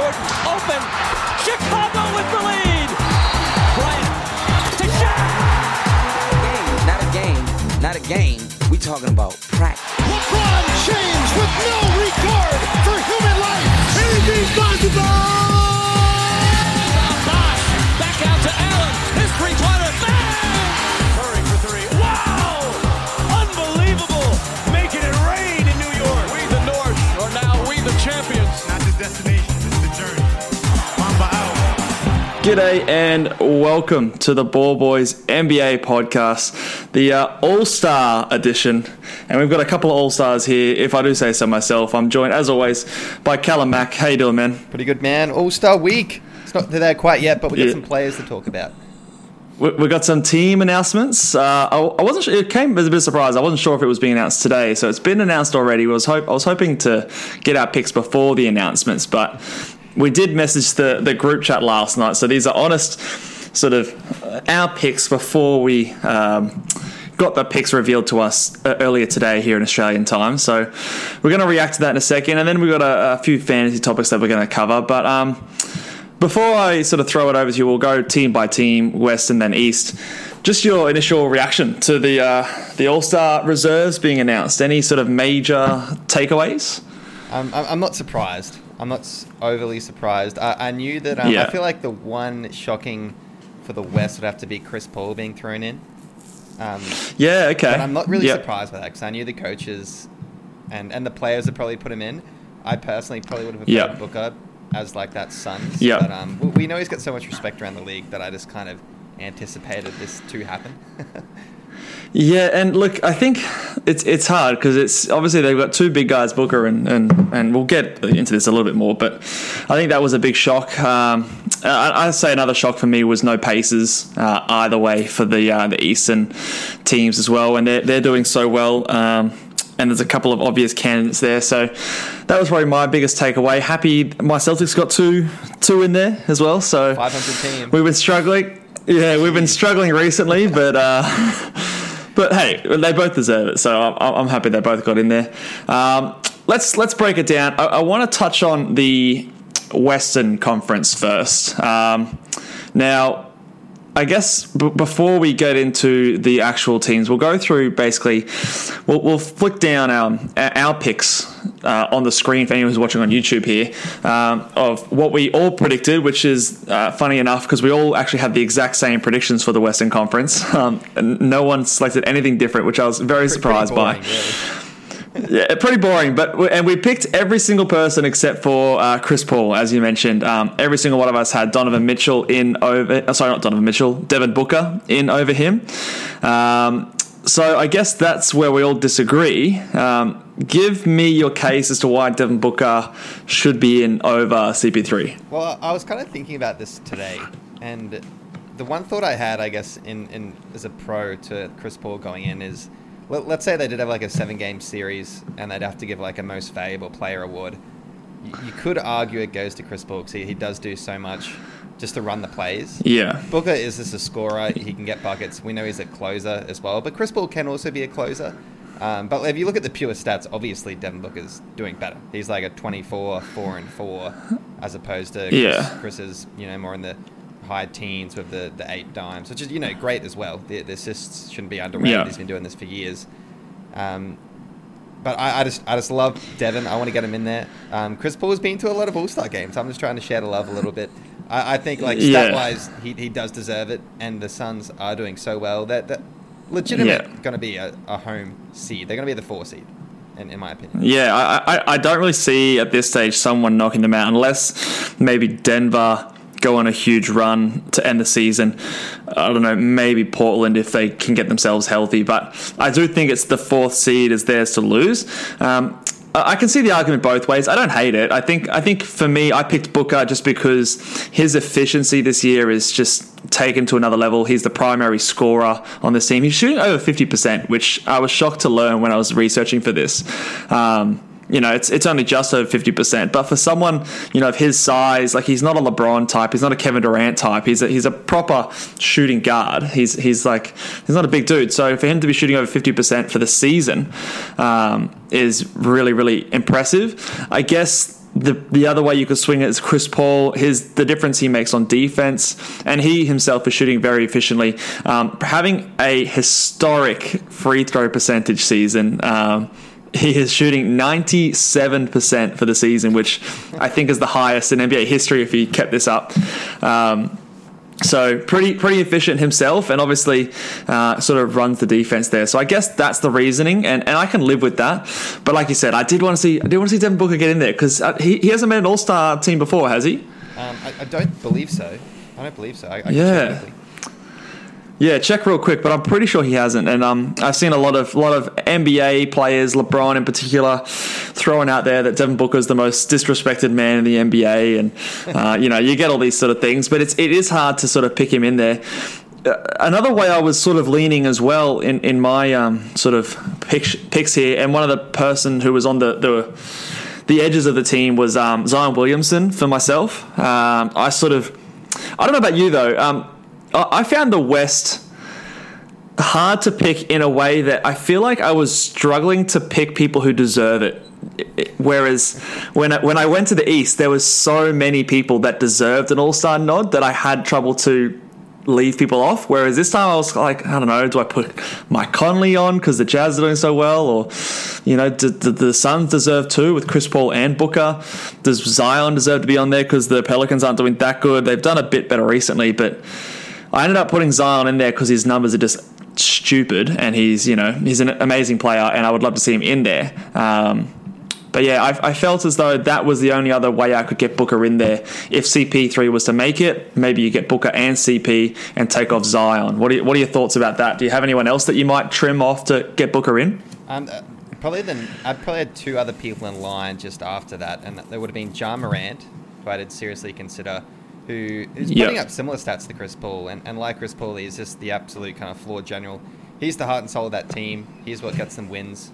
Jordan, open. Chicago with the lead. Bryant to Shaq. Not a game, not a game. We talking about practice. LeBron James with no regard for human life. Anything's possible. Bosh G'day and welcome to the Ball Boys NBA podcast, the uh, All Star edition. And we've got a couple of All Stars here, if I do say so myself. I'm joined, as always, by Callum Mack. How you doing, man? Pretty good, man. All Star Week. It's not there quite yet, but we got Yeah. some players to talk about. We, we got some team announcements. Uh, I, I wasn't. Sure, it came as a bit of a surprise. I wasn't sure if it was being announced today, so it's been announced already. Was hope I was hoping to get our picks before the announcements, but we did message the the group chat last night. So these are honest, sort of uh, our picks before we. Um, Got the picks revealed to us uh, earlier today here in Australian time, so we're going to react to that in a second, and then we've got a, a few fantasy topics that we're going to cover. But um, before I sort of throw it over to you, we'll go team by team, West and then East. Just your initial reaction to the uh, the All Star reserves being announced. Any sort of major takeaways? Um, I'm, I'm not surprised. I'm not overly surprised. I, I knew that. Um, Yeah. I feel like the one shocking for the West would have to be Chris Paul being thrown in. Um, Yeah, okay. but I'm not really Yep. surprised by that because I knew the coaches and, and the players would probably put him in. I personally probably would have preferred Yeah. Booker as like that Suns. Yeah. But um, we, we know he's got so much respect around the league that I just kind of anticipated this to happen. Yeah, and look, I think it's it's hard because it's obviously they've got two big guys, Booker and, and and we'll get into this a little bit more, but I think that was a big shock. Um, I, I'd say another shock for me was no Pacers uh, either way for the uh, the Eastern teams as well, and they're they're doing so well. Um, and there's a couple of obvious candidates there, so that was probably my biggest takeaway. Happy my Celtics got two two in there as well, so 500 team. We've been struggling. Yeah, we've been struggling recently, but uh, but hey, they both deserve it. So I'm, I'm happy they both got in there. Um, let's let's break it down. I, I want to touch on the Western Conference first. Um, now. I guess b- before we get into the actual teams, we'll go through basically. We'll, we'll flick down our our picks uh, on the screen for anyone who's watching on YouTube here um, of what we all predicted, which is uh, funny enough because we all actually had the exact same predictions for the Western Conference. Um, no one selected anything different, which I was very surprised by. Pretty boring, really. Yeah, pretty boring, but and we picked every single person except for uh, Chris Paul, as you mentioned. Um, every single one of us had Donovan Mitchell in over. uh, sorry, not Donovan Mitchell, Devin Booker in over him. Um, so I guess that's where we all disagree. Um, give me your case as to why Devin Booker should be in over CP3. Well, I was kind of thinking about this today, and the one thought I had, I guess, in, in as a pro to Chris Paul going in is, let, let's say they did have like a seven game series, and they'd have to give like a most valuable player award. You, you could argue it goes to Chris Paul because he, he does do so much just to run the plays. Yeah, Booker is just a scorer. He can get buckets. We know he's a closer as well. But Chris Paul can also be a closer. Um, but if you look at the pure stats, obviously Devin Booker's doing better. He's like a 24, 4 and 4, as opposed to Chris, Yeah. Chris is, you know, more in the high teens with the, the eight dimes, which is, you know, great as well. The, the assists shouldn't be underrated. Yeah. He's been doing this for years. Um, but I, I just I just love Devin. I want to get him in there. Um, Chris Paul's been to a lot of All Star games. I'm just trying to share the love a little bit. I, I think like Yeah. stat wise, he, he does deserve it, and the Suns are doing so well that that legitimate Yeah. going to be a, a home seed. They're going to be the four seed, in, in my opinion. Yeah, I, I, I don't really see at this stage someone knocking them out unless maybe Denver go on a huge run to end the season. I don't know, maybe Portland if they can get themselves healthy, but I do think it's the fourth seed is theirs to lose. Um, I can see the argument both ways. I don't hate it. I think I think for me, I picked Booker just because his efficiency this year is just taken to another level. He's the primary scorer on this team. He's shooting over fifty percent, which I was shocked to learn when I was researching for this. Um, you know, it's it's only just over fifty percent. But for someone, you know, of his size, like he's not a LeBron type, he's not a Kevin Durant type. He's a, he's a proper shooting guard. He's he's like he's not a big dude. So for him to be shooting over fifty percent for the season um, is really really impressive. I guess the the other way you could swing it is Chris Paul. His the difference he makes on defense, and he himself is shooting very efficiently, um, having a historic free throw percentage season. Um, he is shooting 97% for the season, which I think is the highest in NBA history if he kept this up. Um, so pretty pretty efficient himself, and obviously uh, sort of runs the defense there. So I guess that's the reasoning, and, and I can live with that. But like you said, I did want to see I did want to see Devin Booker get in there because uh, he, he hasn't made an All Star team before, has he? Um, I, I don't believe so. I don't believe so. I, I Yeah. Yeah, check real quick, but I'm pretty sure he hasn't. And um, I've seen a lot of lot of NBA players, LeBron in particular, throwing out there that Devin Booker is the most disrespected man in the NBA, and uh, you know you get all these sort of things. But it's it is hard to sort of pick him in there. Uh, another way I was sort of leaning as well in in my um, sort of picks, picks here, and one of the person who was on the the the edges of the team was um, Zion Williamson for myself. Um, I sort of, I don't know about you though. Um, I found the West hard to pick in a way that I feel like I was struggling to pick people who deserve it. Whereas when I, when I went to the East, there was so many people that deserved an All Star nod that I had trouble to leave people off. Whereas this time I was like, I don't know, do I put Mike Conley on because the Jazz are doing so well, or you know, do the Suns deserve too with Chris Paul and Booker? Does Zion deserve to be on there because the Pelicans aren't doing that good? They've done a bit better recently, but I ended up putting Zion in there because his numbers are just stupid, and he's you know he's an amazing player, and I would love to see him in there. Um, but yeah, I, I felt as though that was the only other way I could get Booker in there. If CP3 was to make it, maybe you get Booker and CP and take off Zion. What are, what are your thoughts about that? Do you have anyone else that you might trim off to get Booker in? Um, uh, probably then I probably had two other people in line just after that, and there would have been Ja Morant, who I did seriously consider, who is Yep. putting up similar stats to Chris Paul, and, and like Chris Paul, he's just the absolute kind of floor general. He's the heart and soul of that team. He's what gets them wins.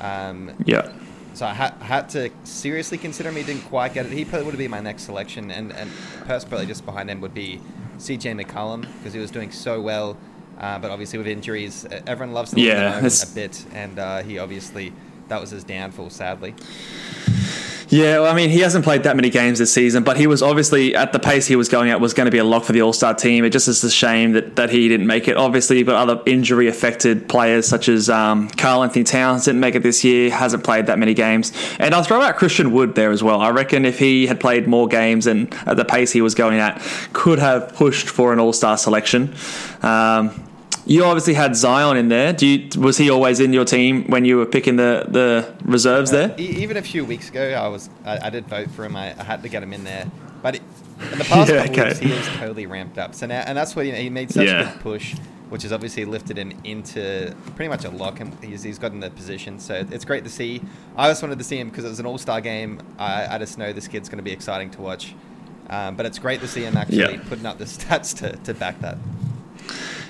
Um, Yeah. so I ha- had to seriously consider him. He didn't quite get it. He probably would have been my next selection, and and probably just behind him would be C.J. McCollum because he was doing so well. Uh, but obviously with injuries, everyone loves leave Yeah, him a bit, and uh, he obviously that was his downfall, sadly. Yeah, well, I mean, he hasn't played that many games this season, but he was obviously at the pace he was going at was going to be a lock for the All Star team. It just is a shame that, that he didn't make it. Obviously, you've got other injury affected players such as um, Karl-Anthony Towns didn't make it this year, hasn't played that many games, and I'll throw out Christian Wood there as well. I reckon if he had played more games and at the pace he was going at, could have pushed for an All Star selection. Um, you obviously had Zion in there. Do you, was he always in your team when you were picking the, the reserves there? E- even a few weeks ago, I was I, I did vote for him. I, I had to get him in there, but it, in the past Yeah, couple okay. weeks, he has totally ramped up. So now, and that's what you know, he made such Yeah. a good push, which has obviously lifted him into pretty much a lock, and he's, he's gotten the position. So it's great to see. I just wanted to see him because it was an All Star game. I, I just know this kid's going to be exciting to watch. Um, but it's great to see him actually Yeah. putting up the stats to, to back that.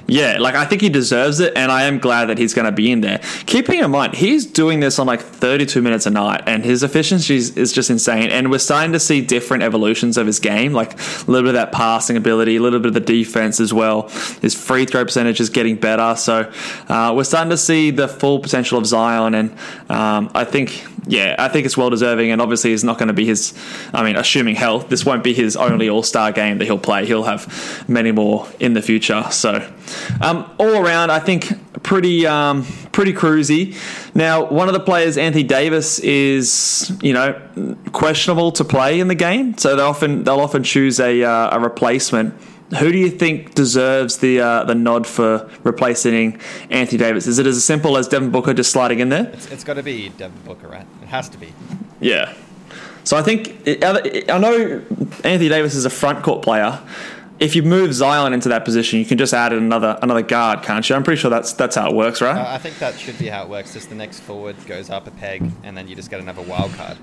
Yeah, like I think he deserves it, and I am glad that he's going to be in there. Keeping in mind, he's doing this on like 32 minutes a night, and his efficiency is just insane. And we're starting to see different evolutions of his game, like a little bit of that passing ability, a little bit of the defense as well. His free throw percentage is getting better, so uh, we're starting to see the full potential of Zion. And um, I think, yeah, I think it's well deserving. And obviously, it's not going to be his. I mean, assuming health, this won't be his only All Star game that he'll play. He'll have many more in the future. So. Um, all around, I think pretty um, pretty cruisy. Now, one of the players, Anthony Davis, is you know questionable to play in the game, so they often they'll often choose a uh, a replacement. Who do you think deserves the uh, the nod for replacing Anthony Davis? Is it as simple as Devin Booker just sliding in there? It's, it's got to be Devin Booker, right? It has to be. Yeah. So I think I know Anthony Davis is a front court player. If you move Zion into that position, you can just add another another guard, can't you? I'm pretty sure that's that's how it works, right? Uh, I think that should be how it works. Just the next forward goes up a peg, and then you just get another wild card.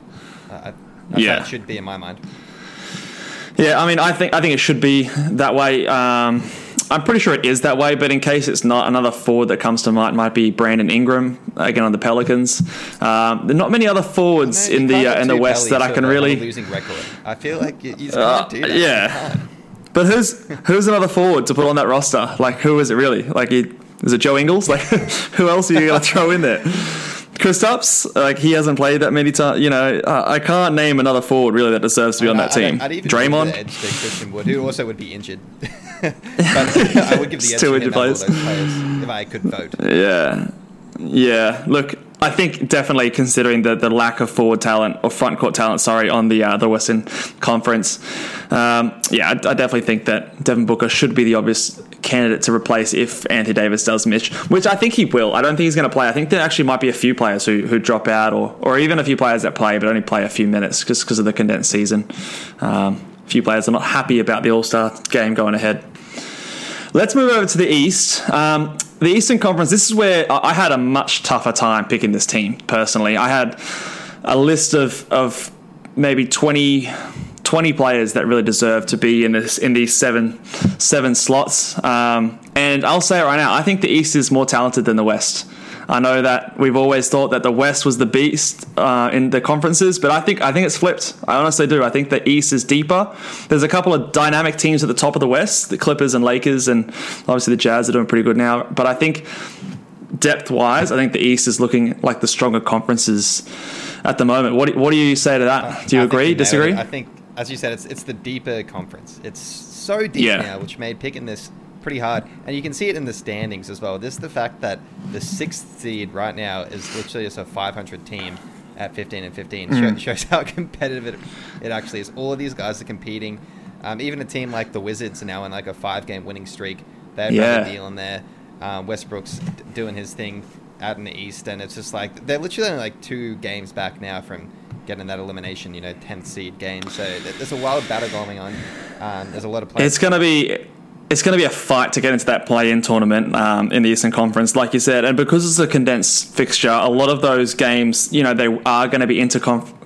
Uh, I, Yeah. how it should be in my mind. Yeah, I mean, I think I think it should be that way. Um, I'm pretty sure it is that way, but in case it's not, another forward that comes to mind might be Brandon Ingram again on the Pelicans. Um, there are not many other forwards No, you in the uh, in the West that I can really. losing record. I feel like you, you Uh, do that. yeah. But who's who's another forward to put on that roster? Like, who is it really? Like, you- is it Joe Ingles? Like, who else are you going to throw in there? Kristaps, like he hasn't played that many times. You know, uh, I can't name another forward really that deserves to be on that I- team. I'd even give the Draymond. edge to Christian Wood, who also would be injured. but I would give the edge to him injured of all players. those players if I could vote. Yeah. Yeah. Look, I think definitely considering the, the lack of forward talent or front court talent, sorry, on the uh, the Western Conference, um, yeah, I, I definitely think that Devin Booker should be the obvious candidate to replace if Anthony Davis does miss, which I think he will. I don't think he's going to play. I think there actually might be a few players who, who drop out or, or even a few players that play but only play a few minutes just because of the condensed season. Um, a few players are not happy about the All Star game going ahead. Let's move over to the East. Um, the Eastern Conference, this is where I had a much tougher time picking this team personally. I had a list of, of maybe 20, 20 players that really deserve to be in this in these seven seven slots. Um, and I'll say it right now, I think the East is more talented than the West. I know that we've always thought that the West was the beast uh, in the conferences, but I think I think it's flipped. I honestly do. I think the East is deeper. There's a couple of dynamic teams at the top of the West, the Clippers and Lakers, and obviously the Jazz are doing pretty good now. But I think depth wise, I think the East is looking like the stronger conferences at the moment. What do, what do you say to that? Do you I agree? it. Disagree? I think, as you said, it's it's the deeper conference. It's so deep Yeah. now, which made picking this pretty hard. And you can see it in the standings as well. This the fact that the sixth seed right now is literally just a 500 team at 15 and 15 Mm. Shows how competitive it, it actually is. All of these guys are competing. Um, even a team like the Wizards are now in like a five-game winning streak. They have Yeah. in there. Um, Westbrook's doing his thing out in the East, and it's just like they're literally only like two games back now from getting that elimination. You know, 10th seed game. So there's a wild battle going on. Um, there's a lot of players. It's going to be it's going to be a fight to get into that play-in tournament um, in the Eastern Conference, like you said, and because it's a condensed fixture, a lot of those games, you know, they are going to be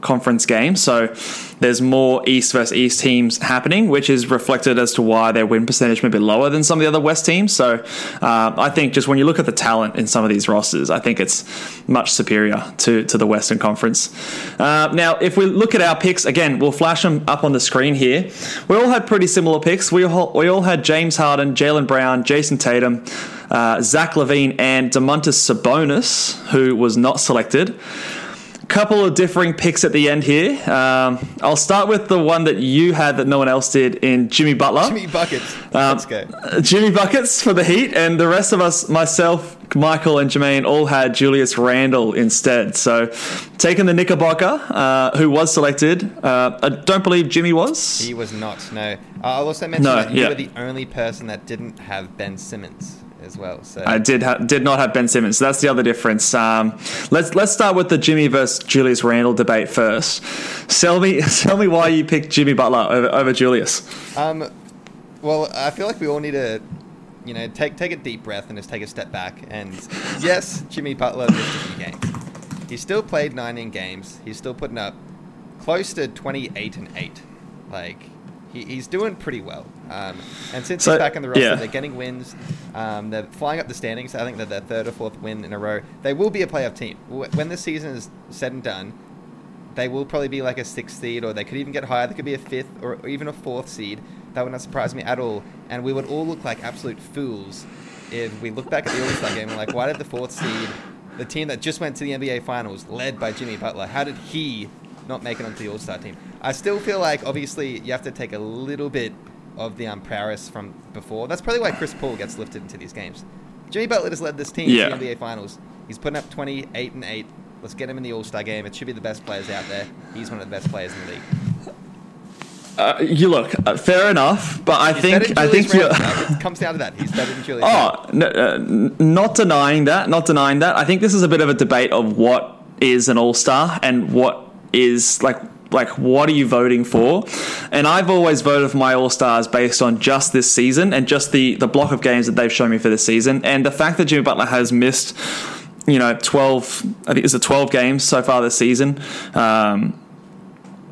inter-conference games. So there's more East versus East teams happening, which is reflected as to why their win percentage may be lower than some of the other West teams. So uh, I think just when you look at the talent in some of these rosters, I think it's much superior to to the Western Conference. Uh, now, if we look at our picks again, we'll flash them up on the screen here. We all had pretty similar picks. We all we all had James Harden, Jaylen Brown, Jayson Tatum, uh, Zach LaVine, and Domantas Sabonis, who was not selected. Couple of differing picks at the end here. Um, I'll start with the one that you had that no one else did in Jimmy Butler. Jimmy buckets. Um, Let's go. Jimmy Buckets for the Heat, and the rest of us, myself, Michael, and Jermaine, all had Julius Randle instead. So, taking the Knickerbocker, uh, who was selected. Uh, I don't believe Jimmy was. He was not. No. Uh, I'll also mention No, that you yeah. were the only person that didn't have Ben Simmons as well. So I did ha- did not have Ben Simmons. So that's the other difference. Um, let's let's start with the Jimmy versus Julius Randle debate first. Tell me tell me why you picked Jimmy Butler over, over Julius. Um, well, I feel like we all need to, you know, take take a deep breath and just take a step back. And yes, Jimmy Butler missed a few games. He still played 19 games. He's still putting up close to 28 and 8. Like, he, he's doing pretty well. Um, and since So, he's back in the roster, yeah. they're getting wins. Um, they're flying up the standings. I think they're their third or fourth win in a row. They will be a playoff team. When the season is said and done, they will probably be like a sixth seed, or they could even get higher. They could be a fifth or even a fourth seed. That would not surprise me at all. And we would all look like absolute fools if we look back at the All Star game and like, why did the fourth seed, the team that just went to the NBA Finals, led by Jimmy Butler, how did he not make it onto the All Star team? I still feel like obviously you have to take a little bit of the um, prowess from before. That's probably why Chris Paul gets lifted into these games. Jimmy Butler has led this team Yeah. to the NBA Finals. He's putting up 28 and 8. Let's get him in the All Star game. It should be the best players out there. He's one of the best players in the league. Uh, you look uh, fair enough, but I He's think I think you. It comes down to that. He's better than Julius. Oh, no, uh, not denying that, not denying that. I think this is a bit of a debate of what is an all star and what is like like what are you voting for? And I've always voted for my all stars based on just this season and just the the block of games that they've shown me for this season, and the fact that Jimmy Butler has missed, you know, twelve. I think it's a twelve games so far this season. Um,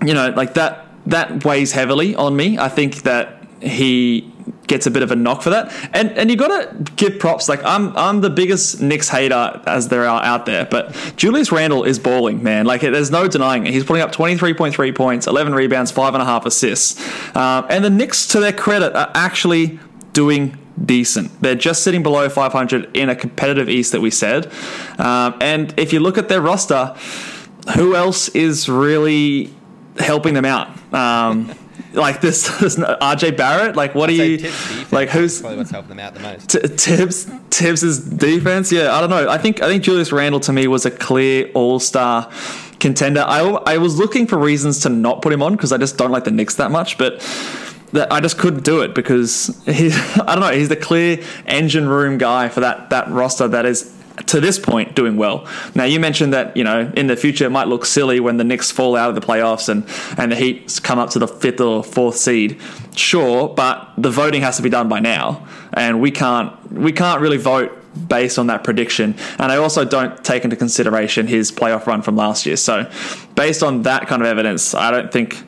you know, like that that weighs heavily on me. I think that he gets a bit of a knock for that. And and you gotta give props. Like I'm I'm the biggest Knicks hater as there are out there, but Julius Randle is balling, man. Like there's no denying it. He's putting up 23.3 points, 11 rebounds, five and a half assists. Um, and the Knicks, to their credit, are actually doing decent. They're just sitting below 500 in a competitive East that we said. Um, and if you look at their roster, who else is really helping them out? Um, like this, this RJ Barrett. Like, what I'd are you defense like? Who's probably what's helping them out the most? T- Thibs Thibs's defense? Yeah, I don't know. I think I think Julius Randle to me was a clear All Star contender. I I was looking for reasons to not put him on because I just don't like the Knicks that much, but. That I just couldn't do it because he, I don't know he's the clear engine room guy for that that roster that is to this point doing well. Now you mentioned that you know in the future it might look silly when the Knicks fall out of the playoffs and and the Heat come up to the fifth or fourth seed. Sure, but the voting has to be done by now, and we can't we can't really vote based on that prediction. And I also don't take into consideration his playoff run from last year. So based on that kind of evidence, I don't think.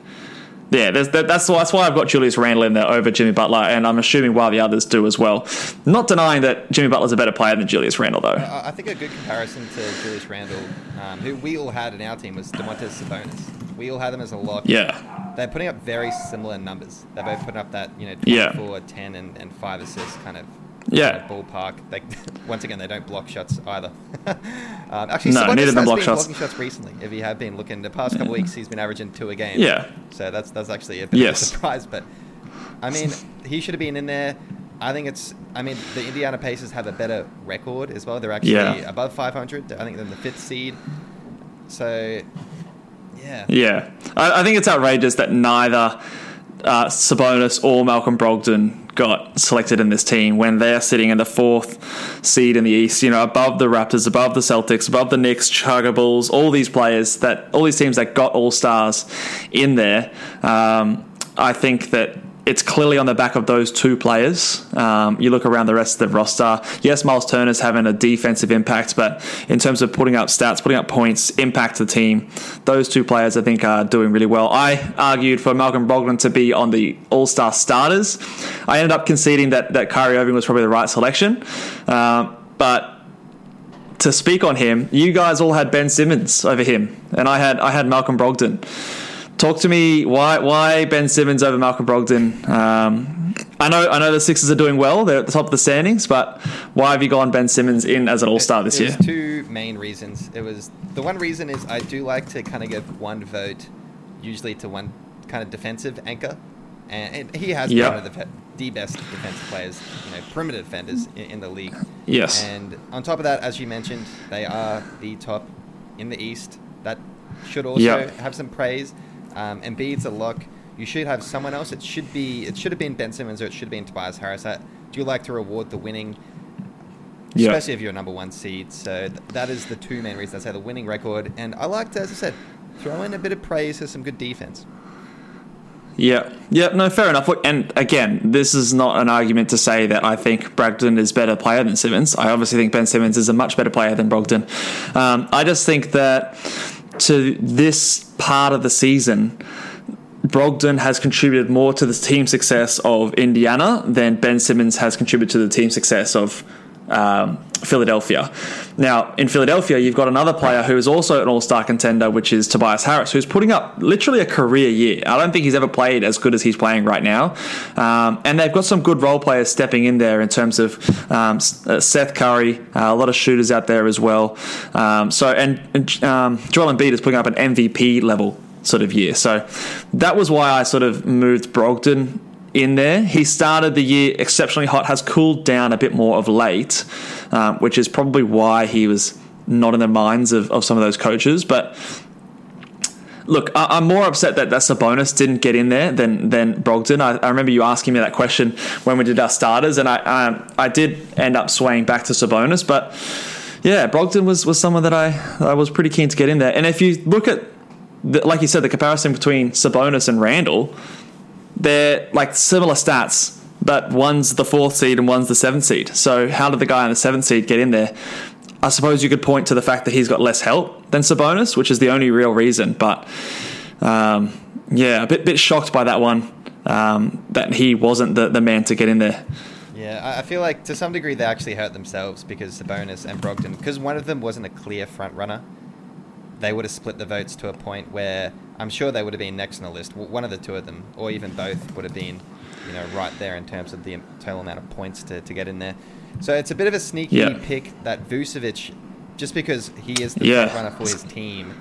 Yeah, there's, that, that's that's why I've got Julius Randle in there over Jimmy Butler, and I'm assuming why the others do as well. Not denying that Jimmy Butler's a better player than Julius Randle, though. I think a good comparison to Julius Randle, um, who we all had in our team, was Domantas Sabonis. We all had them as a lock. Yeah, They're putting up very similar numbers. They're both putting up that, you know, Yeah. 10, and, and 5 assists kind of Yeah. ballpark. They, once again, they don't block shots either. um, actually, No, neither them has block been shots. blocking shots recently. If you have been looking, the past couple weeks, he's been averaging two a game. Yeah. So that's that's actually a bit Yes. of a surprise. But, I mean, he should have been in there. I think it's. I mean, the Indiana Pacers have a better record as well. They're actually Yeah. above 500. I think they're the fifth seed. So, yeah. yeah. I, I think it's outrageous that neither uh, Sabonis or Malcolm Brogdon got selected in this team when they're sitting in the fourth seed in the East. You know, above the Raptors, above the Celtics, above the Knicks, Chicago Bulls, all these players that all these teams that got All Stars in there. Um, I think that it's clearly on the back of those two players. Um, you look around the rest of the roster. Yes, Myles Turner's having a defensive impact, but in terms of putting up stats, putting up points, impact the team, those two players I think are doing really well. I argued for Malcolm Brogdon to be on the All Star starters. I ended up conceding that that Kyrie Irving was probably the right selection, um, but to speak on him, you guys all had Ben Simmons over him, and I had I had Malcolm Brogdon. Talk to me. Why why Ben Simmons over Malcolm Brogdon? Um, I know I know the Sixers are doing well. They're at the top of the standings, but why have you gone Ben Simmons in as an All Star this year? Two main reasons. It was the one reason is I do like to kind of give one vote, usually to one kind of defensive anchor, and, he has Yep. one of the, the best defensive players, you know, perimeter defenders in, in the league. Yes. And on top of that, as you mentioned, they are the top in the East. That should also Yep. have some praise. Um, Embiid's a lock. You should have someone else. It should be. It should have been Ben Simmons or it should have been Tobias Harris. I do you like to reward the winning Yep. especially if you're a number one seed. So th- that is the two main reasons. I say the winning record, and I like to, as I said, throw in a bit of praise for some good defense. Yeah, yeah, no, fair enough. Look, and again, this is not an argument to say that I think Brogdon is a better player than Simmons. I obviously think Ben Simmons is a much better player than Brogdon. Um, I just think that to this part of the season, Brogdon has contributed more to the team success of Indiana than Ben Simmons has contributed to the team success of um, Philadelphia. Now, in Philadelphia, you've got another player who is also an all star contender, which is Tobias Harris, who's putting up literally a career year. I don't think he's ever played as good as he's playing right now. Um, and they've got some good role players stepping in there in terms of um, uh, Seth Curry, uh, a lot of shooters out there as well. Um, so, and, and um, Joel Embiid is putting up an MVP level sort of year. So that was why I sort of moved Brogdon in there. He started the year exceptionally hot, has cooled down a bit more of late, um, which is probably why he was not in the minds of, of some of those coaches. But look, I, I'm more upset that that Sabonis didn't get in there than than Brogdon. I, I remember you asking me that question when we did our starters, and I I did end up swaying back to Sabonis, but yeah, Brogdon was was someone that I I was pretty keen to get in there. And if you look at the, like you said, the comparison between Sabonis and Randle, they're like similar stats, but one's the fourth seed and one's the seventh seed. So how did the guy in the seventh seed get in there? I suppose you could point to the fact that he's got less help than Sabonis, which is the only real reason. But um, yeah, a bit bit shocked by that one um, that he wasn't the, the man to get in there. Yeah, I- I feel like to some degree they actually hurt themselves because Sabonis and Brogdon, because one of them wasn't a clear front runner, they would have split the votes to a point where I'm sure they would have been next on the list. One of the two of them, or even both, would have been, you know, right there in terms of the total amount of points to, to get in there. So it's a bit of a sneaky Yeah. pick that Vucevic, just because he is the Yeah. runner for his team,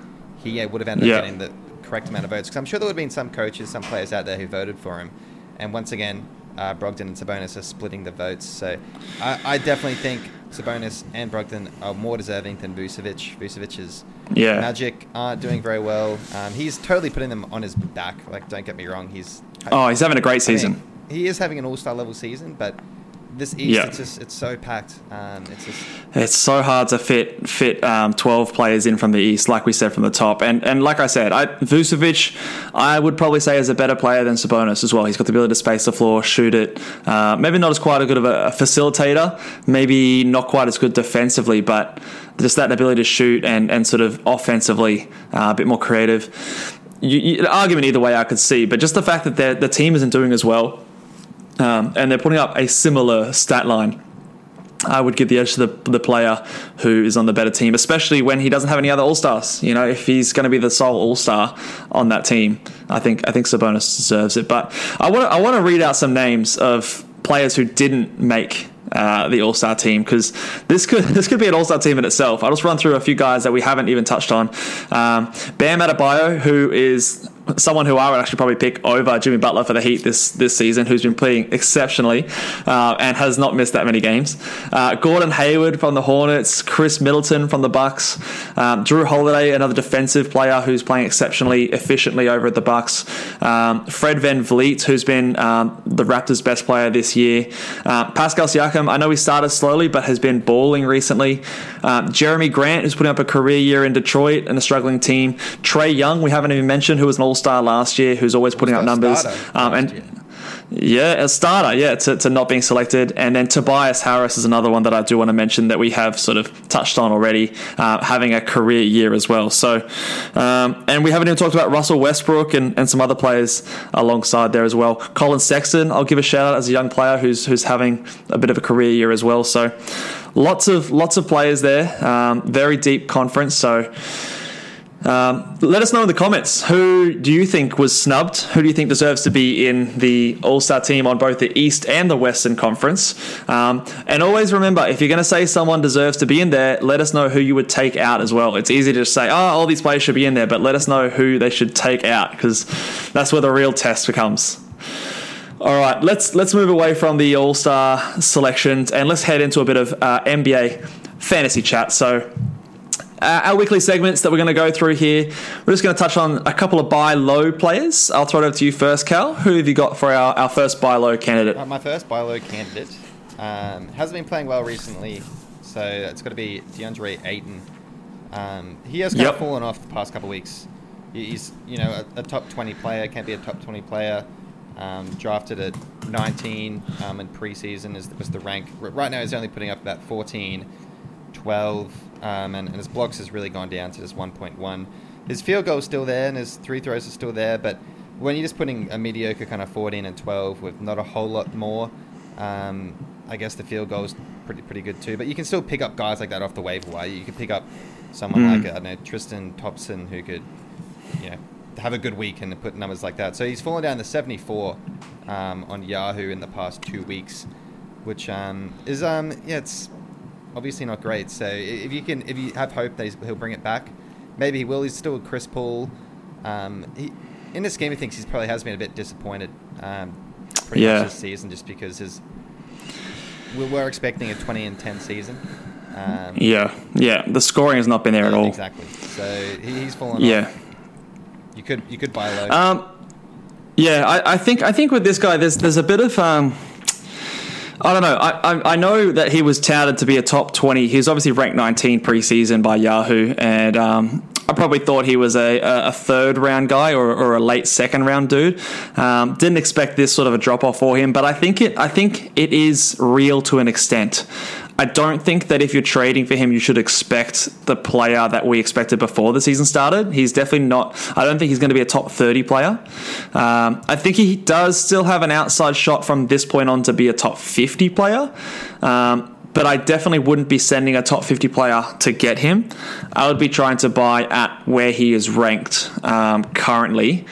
he uh, would have ended Yeah. up getting the correct amount of votes. Because I'm sure there would have been some coaches, some players out there who voted for him. And once again, uh, Brogdon and Sabonis are splitting the votes. So I, I definitely think Sabonis and Brogdon are more deserving than Vucevic. Vucevic is Yeah. Magic aren't doing very well. Um, he's totally putting them on his back. Like, don't get me wrong. He's Oh, he's having a great I mean, season. he is having an all-star level season, but this East, Yeah. it's just it's so packed. Um, it's just It's so hard to fit fit um, twelve players in from the east, like we said from the top, and and like I said, I, Vucevic, I would probably say is a better player than Sabonis as well. He's got the ability to space the floor, shoot it. Uh, maybe not as quite a good of a, a facilitator, maybe not quite as good defensively, but just that ability to shoot and and sort of offensively uh, a bit more creative. You, you, argument either way I could see, but just the fact that the team isn't doing as well, um, and they're putting up a similar stat line. I would give the edge to the, the player who is on the better team, especially when he doesn't have any other All Stars. You know, if he's going to be the sole All Star on that team, I think I think Sabonis deserves it. But I want I want to read out some names of players who didn't make uh, the All Star team because this could this could be an All Star team in itself. I'll just run through a few guys that we haven't even touched on. Um, Bam Adebayo, who is someone who I would actually probably pick over Jimmy Butler for the Heat this this season, who's been playing exceptionally uh, and has not missed that many games. Uh, Gordon Hayward from the Hornets, Khris Middleton from the Bucks, um, Jrue Holiday, another defensive player who's playing exceptionally efficiently over at the Bucks. Um, Fred VanVleet, who's been um, the Raptors' best player this year. Uh, Pascal Siakam, I know he started slowly but has been balling recently. Um, Jerami Grant, who's putting up a career year in Detroit and a struggling team. Trae Young, we haven't even mentioned, who was an All Star last year, who's always putting up numbers. Um, and year. yeah, a starter, yeah, to, to not being selected. And then Tobias Harris is another one that I do want to mention that we have sort of touched on already, uh, having a career year as well. So, um, and we haven't even talked about Russell Westbrook and, and some other players alongside there as well. Collin Sexton, I'll give a shout out as a young player who's who's having a bit of a career year as well. So, lots of lots of players there. Um, very deep conference. So. Um, let us know in the comments who do you think was snubbed? Who do you think deserves to be in the All Star team on both the East and the Western Conference? Um, and always remember, if you're going to say someone deserves to be in there, let us know who you would take out as well. It's easy to just say, oh, all these players should be in there, but let us know who they should take out because that's where the real test becomes. All right, let's let's move away from the All Star selections and let's head into a bit of uh, NBA fantasy chat. So. Uh, our weekly segments that we're going to go through here. We're just going to touch on a couple of buy low players. I'll throw it over to you first, Cal. Who have you got for our, our first buy low candidate? Uh, my first buy low candidate um, hasn't been playing well recently, so it's got to be DeAndre Ayton. Um, he has kind Yep. of fallen off the past couple of weeks. He's you know a, a top 20 player, can't be a top 20 player. Um, drafted at 19 um, in preseason is was the rank. Right now he's only putting up about 14, 12, um, and, and his blocks has really gone down to just 1.1. His field goal is still there, and his three throws are still there, but when you're just putting a mediocre kind of 14 and 12 with not a whole lot more, um, I guess the field goal is pretty pretty good too. But you can still pick up guys like that off the waiver wire. You could pick up someone Mm. like I don't know Tristan Thompson who could, you know, have a good week and put numbers like that. So he's fallen down to 74 um, on Yahoo in the past two weeks, which um, is um, yeah, it's obviously not great. So if you can, if you have hope that he's, he'll bring it back, maybe he will. He's still with Chris Paul. Um, he, in this game of things, he probably has been a bit disappointed. Um, pretty Yeah. much this season, just because his we were expecting a 20 and 10 season. Um, Yeah, yeah. The scoring has not been there at all. Exactly. So he, he's fallen Yeah. off. You could you could buy low. Um, yeah, I, I think I think with this guy, there's there's a bit of um, I don't know. I, I I know that he was touted to be a top twenty. He was obviously ranked 19 preseason by Yahoo, and um, I probably thought he was a, a third round guy or, or a late second round dude. Um, didn't expect this sort of a drop off for him, but I think it I think it is real to an extent. I don't think that if you're trading for him, you should expect the player that we expected before the season started. He's definitely not. I don't think he's going to be a top 30 player. Um, I think he does still have an outside shot from this point on to be a top 50 player. Um, but I definitely wouldn't be sending a top 50 player to get him. I would be trying to buy at where he is ranked um, currently,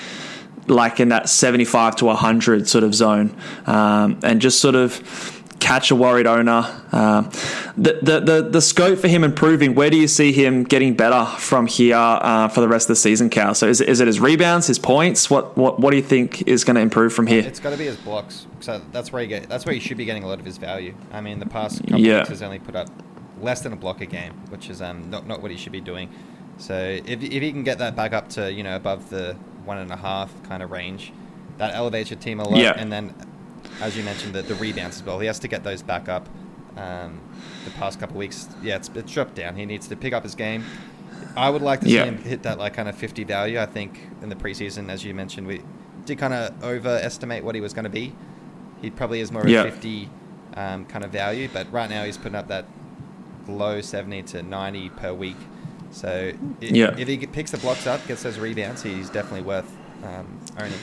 like in that 75 to 100 sort of zone, um, and just sort of catch a worried owner. Um, the, the, the the scope for him improving. Where do you see him getting better from here uh, for the rest of the season, Cal? So is, it- is it his rebounds, his points? What what what do you think is going to improve from here? It's got to be his blocks. So that's where he get. That's where he should be getting a lot of his value. I mean, the past couple Yeah. weeks has only put up less than a block a game, which is um not not what he should be doing. So if if he can get that back up to you know above the one and a half kind of range, that elevates your team a lot. Yeah. And then, as you mentioned, the, the rebounds as well. He has to get those back up. Um, the past couple weeks, yeah, it's, it's dropped down. He needs to pick up his game. I would like to Yeah. see him hit that like kind of 50 value. I think in the preseason, as you mentioned, we did kind of overestimate what he was going to be. He probably is more of Yeah. a 50 um, kind of value, but right now he's putting up that low 70 to 90 per week. So i Yeah. if he picks the blocks up, gets those rebounds, he's definitely worth um, owning.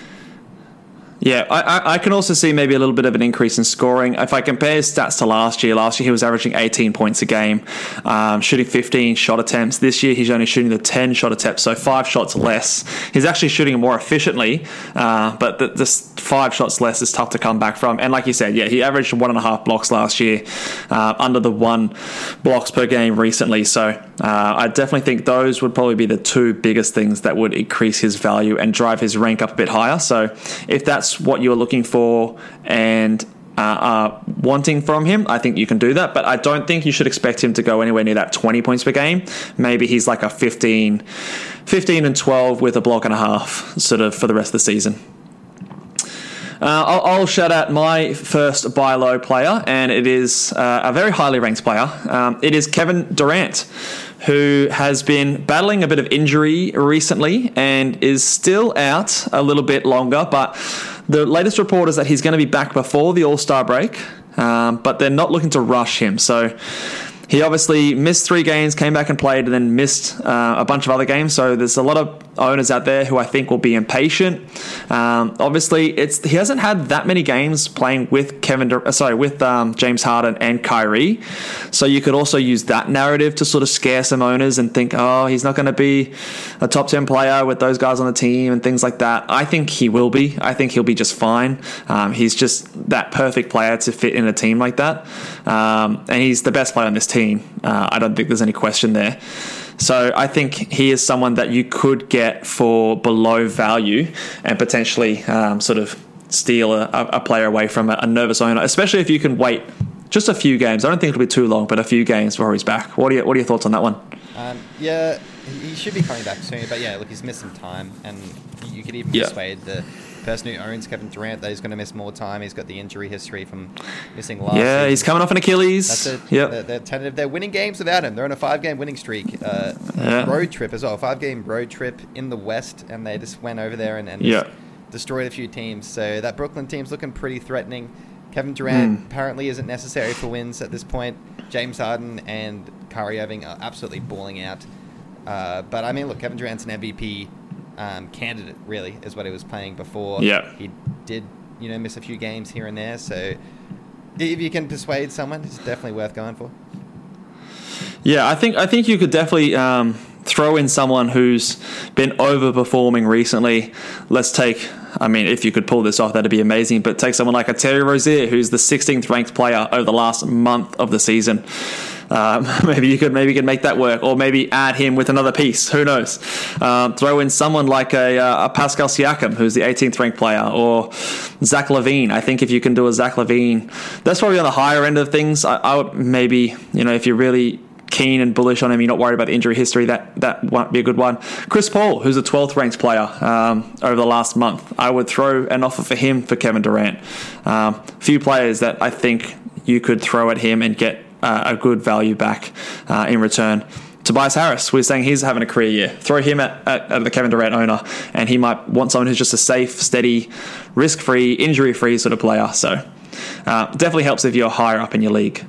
Yeah, I, I, can also see maybe a little bit of an increase in scoring. If I compare his stats to last year, last year he was averaging 18 points a game, um, shooting 15 shot attempts. This year he's only shooting the 10 shot attempts, so five shots less. He's actually shooting more efficiently, uh, but the, five shots less is tough to come back from. And like you said, yeah, he averaged one and a half blocks last year, uh, under the one blocks per game recently. So uh, I definitely think those would probably be the two biggest things that would increase his value and drive his rank up a bit higher. So if that's what you're looking for and uh, are wanting from him, I think you can do that. But I don't think you should expect him to go anywhere near that 20 points per game. Maybe he's like a 15, 15 and 12 with a block and a half sort of for the rest of the season. Uh, I'll, I'll shout out my first buy low player, and it is uh, a very highly ranked player. Um, it is Kevin Durant, who has been battling a bit of injury recently and is still out a little bit longer. But the latest report is that he's going to be back before the All Star break, um, but they're not looking to rush him. So he obviously missed three games, came back and played, and then missed uh, a bunch of other games. So there's a lot of owners out there who I think will be impatient. Um, obviously, it's he hasn't had that many games playing with Kevin, uh, sorry, with um, James Harden and Kyrie. So you could also use that narrative to sort of scare some owners and think, oh, he's not going to be a top ten player with those guys on the team and things like that. I think he will be. I think he'll be just fine. Um, he's just that perfect player to fit in a team like that, um, and he's the best player on this team. Uh, I don't think there's any question there. So I think he is someone that you could get for below value and potentially um, sort of steal a, a player away from a, a nervous owner, especially if you can wait just a few games. I don't think it'll be too long, but a few games before he's back. What are, your, what are your thoughts on that one? Um, yeah, he should be coming back soon, but yeah, look, he's missed some time, and you could even Yeah. persuade the person who owns Kevin Durant that he's going to miss more time. He's got the injury history from missing last. yeah, season. he's coming off an Achilles. That's it. Yep. They're, they're tentative. They're winning games without him. They're on a five-game winning streak. Uh, Yeah. Road trip as well. Five-game road trip in the West, and they just went over there and, and Yeah. destroyed a few teams. So that Brooklyn team's looking pretty threatening. Kevin Durant Hmm. apparently isn't necessary for wins at this point. James Harden and Kyrie Irving are absolutely balling out. Uh, but I mean, look, Kevin Durant's an MVP um, candidate, really, is what he was playing before. Yeah. He did, you know, miss a few games here and there. So if you can persuade someone, it's definitely worth going for. Yeah, I think I think you could definitely um, throw in someone who's been overperforming recently. Let's take. I mean, if you could pull this off, that'd be amazing. But take someone like a Terry Rozier, who's the 16th ranked player over the last month of the season. Um, maybe you could maybe you could make that work, or maybe add him with another piece. Who knows? Um, throw in someone like a, uh, a Pascal Siakam, who's the 18th ranked player, or Zach LaVine. I think if you can do a Zach LaVine, that's probably on the higher end of things. I, I would maybe you know if you're really keen and bullish on him, you're not worried about the injury history, that that might be a good one. Chris Paul, who's a 12th ranked player um, over the last month, I would throw an offer for him for Kevin Durant. Um, few players that I think you could throw at him and get uh, a good value back uh, in return. Tobias Harris, we're saying he's having a career year. Throw him at, at, at the Kevin Durant owner, and he might want someone who's just a safe, steady, risk free, injury free sort of player. So uh, definitely helps if you're higher up in your league.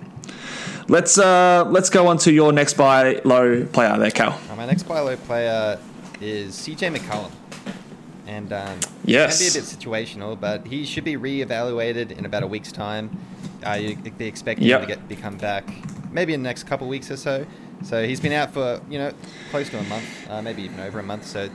Let's uh, let's go on to your next buy low player there, Cal. Uh, my next buy low player is CJ McCollum. And um, Yes. it can be a bit situational, but he should be re-evaluated in about a week's time. Uh, you'd be expecting Yep. him to get become back maybe in the next couple weeks or so. So he's been out for you know close to a month, uh, maybe even over a month. So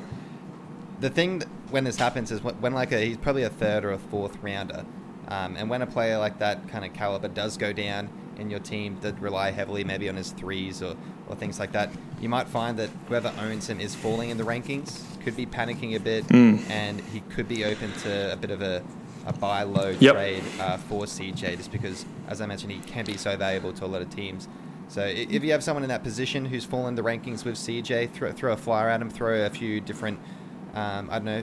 the thing that, when this happens is when, when like a he's probably a third or a fourth rounder, um, and when a player like that kind of caliber does go down in your team that rely heavily maybe on his threes or, or things like that, you might find that whoever owns him is falling in the rankings, could be panicking a bit, and he could be open to a bit of a a buy low Yep. trade uh, for CJ just because, as I mentioned, he can be so valuable to a lot of teams. So if you have someone in that position who's fallen the rankings with CJ, throw, throw a flyer at him, throw a few different, um, I don't know,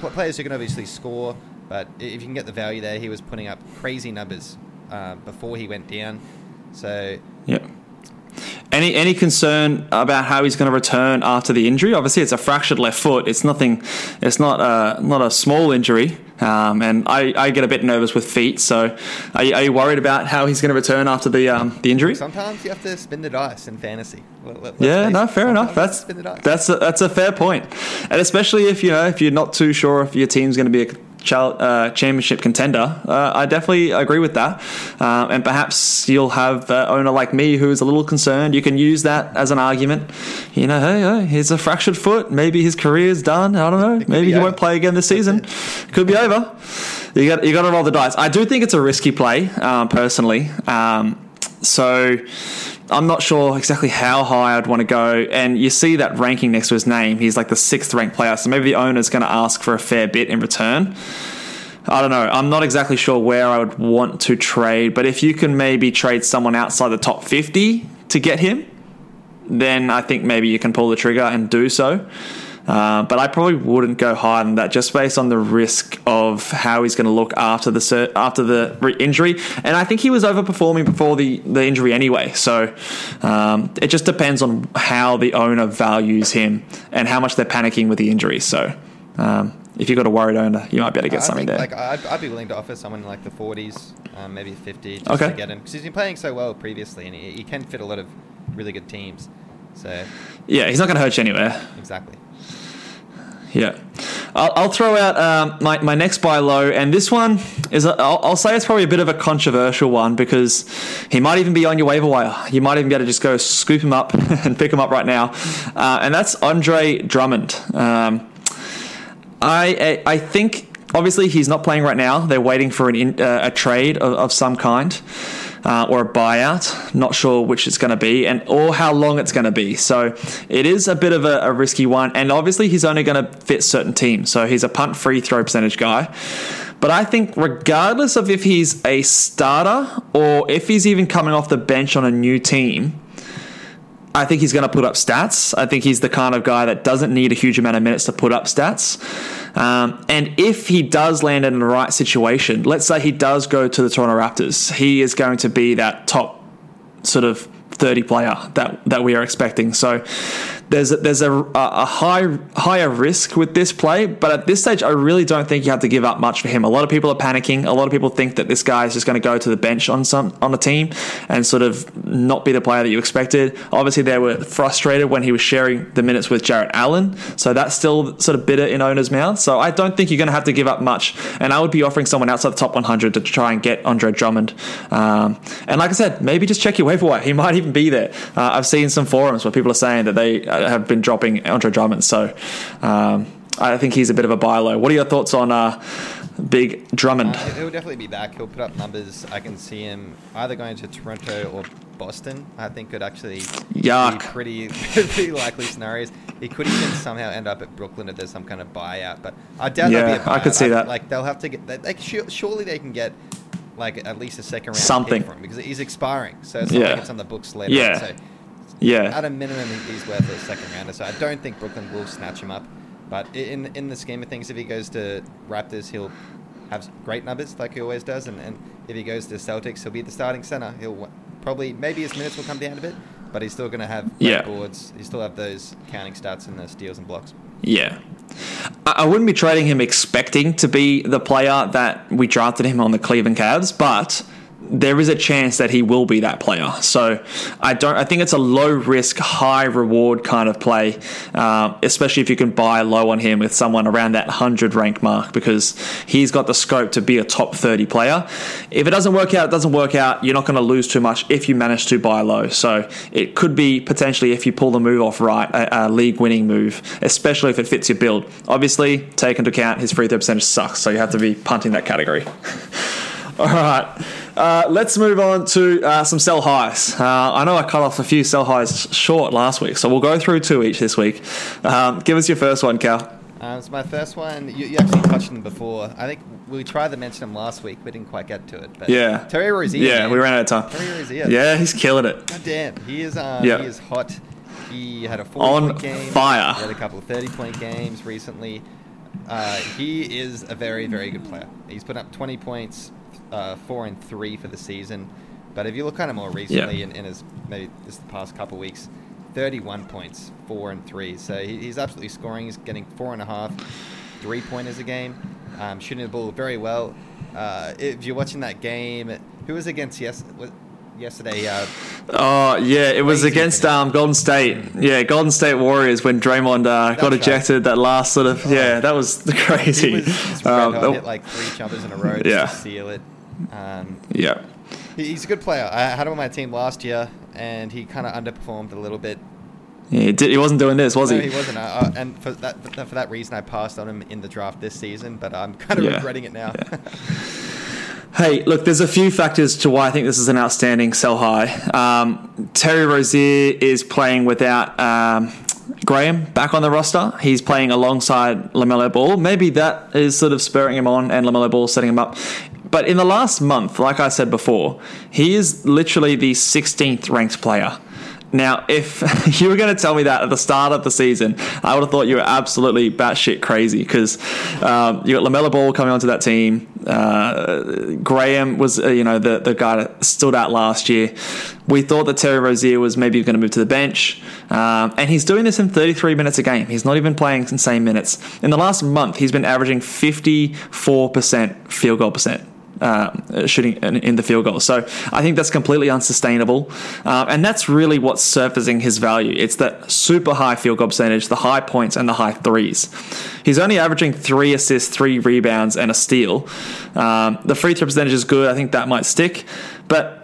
players who can obviously score. But if you can get the value there, he was putting up crazy numbers uh, before he went down. So Yeah. Any any concern about how he's going to return after the injury? Obviously, it's a fractured left foot. It's nothing. It's not a not a small injury. Um, and I, I get a bit nervous with feet. So, are you, are you worried about how he's going to return after the um, the injury? sometimes you have to spin the dice in fantasy. Let- Yeah, no, fair enough. sometimes to That's spin the dice. that's a, that's a fair point, and especially if you know if you're not too sure if your team's going to be a uh, championship contender, uh, I definitely agree with that. Um, and perhaps you'll have an owner like me who's a little concerned. You can use that as an argument. You know, hey, he's a fractured foot. Maybe his career's done. I don't know. Maybe he over. won't play again this season. Could be over. You got you got to roll the dice. I do think it's a risky play, um, personally. Um, so I'm not sure exactly how high I'd want to go. And you see that ranking next to his name. He's like the sixth ranked player. So maybe the owner's going to ask for a fair bit in return. I don't know. I'm not exactly sure where I would want to trade. But if you can maybe trade someone outside the top 50 to get him, then I think maybe you can pull the trigger and do so. Uh, but I probably wouldn't go higher than that, just based on the risk of how he's going to look after the after the re- injury. And I think he was overperforming before the, the injury anyway. So um, it just depends on how the owner values him and how much they're panicking with the injury. So um, if you've got a worried owner, you might be able to get I something think, there. Like I'd, I'd be willing to offer someone in like the 40s, um, maybe 50, just Okay. to get him because he's been playing so well previously, and he, he can fit a lot of really good teams. So yeah, he's not going to hurt you anywhere. exactly. Yeah. I'll, I'll throw out um, my, my next buy low, and this one is, I'll, I'll say it's probably a bit of a controversial one because he might even be on your waiver wire. You might even be able to just go scoop him up and pick him up right now. Uh, and that's Andre Drummond. Um, I, I I think obviously he's not playing right now. They're waiting for an in, uh, a trade of, of some kind uh, or a buyout. Not sure which it's going to be and or how long it's going to be. So it is a bit of a, a risky one. And obviously he's only going to fit certain teams. So he's a punt free throw percentage guy. But I think regardless of if he's a starter or if he's even coming off the bench on a new team. I think he's going to put up stats. I think he's the kind of guy that doesn't need a huge amount of minutes to put up stats. Um, and if he does land in the right situation, let's say he does go to the Toronto Raptors, he is going to be that top sort of 30 player that, that we are expecting. So there's a, there's a, a high higher risk with this play, but at this stage, I really don't think you have to give up much for him. A lot of people are panicking. A lot of people think that this guy is just going to go to the bench on some on a team and sort of not be the player that you expected. Obviously, they were frustrated when he was sharing the minutes with Jarrett Allen, so that's still sort of bitter in owners' mouths. So I don't think you're going to have to give up much, and I would be offering someone outside the top 100 to try and get Andre Drummond. Um, and like I said, maybe just check your waiver wire. He might even be there. Uh, I've seen some forums where people are saying that they uh, have been dropping Andre Drummond. So um, I think he's a bit of a buy low. What are your thoughts on uh, Big Drummond? Uh, he'll definitely be back. He'll put up numbers. I can see him either going to Toronto or Boston. I think could actually Yuck. be pretty, pretty likely scenarios. He could even somehow end up at Brooklyn if there's some kind of buyout. But I doubt Yeah, that'll be a buyout. I could see that. Like they'll have to get. They, they, surely they can get like at least a second round Something. him because he's expiring. So it's not Yeah. like it's on the books later. Yeah. So Yeah. at a minimum, he's worth a second rounder. So I don't think Brooklyn will snatch him up. But in in the scheme of things, if he goes to Raptors, he'll have great numbers like he always does. And, and if he goes to Celtics, he'll be the starting center. He'll probably maybe his minutes will come down a bit, but he's still going to have Yeah. boards. He still have those counting stats and the steals and blocks. Yeah. I I wouldn't be trading him expecting to be the player that we drafted him on the Cleveland Cavs, but there is a chance that he will be that player. So I don't. I think it's a low risk, high reward kind of play, uh, especially if you can buy low on him with someone around that hundred rank mark because he's got the scope to be a top thirty player. If it doesn't work out, it doesn't work out. You're not going to lose too much if you manage to buy low. So it could be potentially if you pull the move off right, a, a league winning move, especially if it fits your build. Obviously, take into account his free throw percentage sucks, so you have to be punting that category. All right. Uh, let's move on to uh, some sell highs. Uh, I know I cut off a few sell highs short last week, so we'll go through two each this week. Um, give us your first one, Cal. Um, so my first one, you, you actually touched on them before. I think we tried to mention him last week, we didn't quite get to it. But Yeah. Terry Rozier. Yeah, man. we ran out of time. Terry Rozier. Yeah, he's killing it. God damn, he is. Um, Yeah. He is hot. He had a 40 On point game. fire. He had a couple of 30 point games recently. Uh, he is a very, very good player. He's put up 20 points, uh, four and three for the season. But if you look at him more recently, in, in his maybe just the past couple of weeks, 31 points, four and three. So he, he's absolutely scoring. He's getting four and a half, three pointers a game, um, shooting the ball very well. Uh, if you're watching that game, who was against yes, was- yesterday? Uh, Oh yeah, it was against um, Golden State. Yeah, Golden State Warriors when Draymond uh, got right. ejected. That last sort of yeah, that was crazy. was just Um, hot, hit like three jumpers in a row Yeah. to seal it. Um, yeah. he's a good player. I had him on my team last year, and he kind of underperformed a little bit. Yeah, he, did, he wasn't doing this, was no, he? he wasn't. Uh, uh, and for that, for that reason, I passed on him in the draft this season. But I'm kind of Yeah. regretting it now. Hey, look, there's a few factors to why I think this is an outstanding sell high. Um, Terry Rozier is playing without um, Graham back on the roster. He's playing alongside LaMelo Ball. Maybe that is sort of spurring him on and LaMelo Ball setting him up. But in the last month, like I said before, he is literally the 16th ranked player. Now, if you were going to tell me that at the start of the season, I would have thought you were absolutely batshit crazy because um, you got LaMelo Ball coming onto that team. Uh, Graham was, uh, you know, the the guy that stood out last year. We thought that Terry Rozier was maybe going to move to the bench, um, and he's doing this in 33 minutes a game. He's not even playing insane minutes. In the last month, he's been averaging 54% field goal percent uh, shooting in, the field goal. So I think that's completely unsustainable, um, and that's really what's surfacing his value. It's that super high field goal percentage, the high points, and the high threes. He's only averaging three assists, three rebounds, and a steal. Um, the free throw percentage is good. I think that might stick, but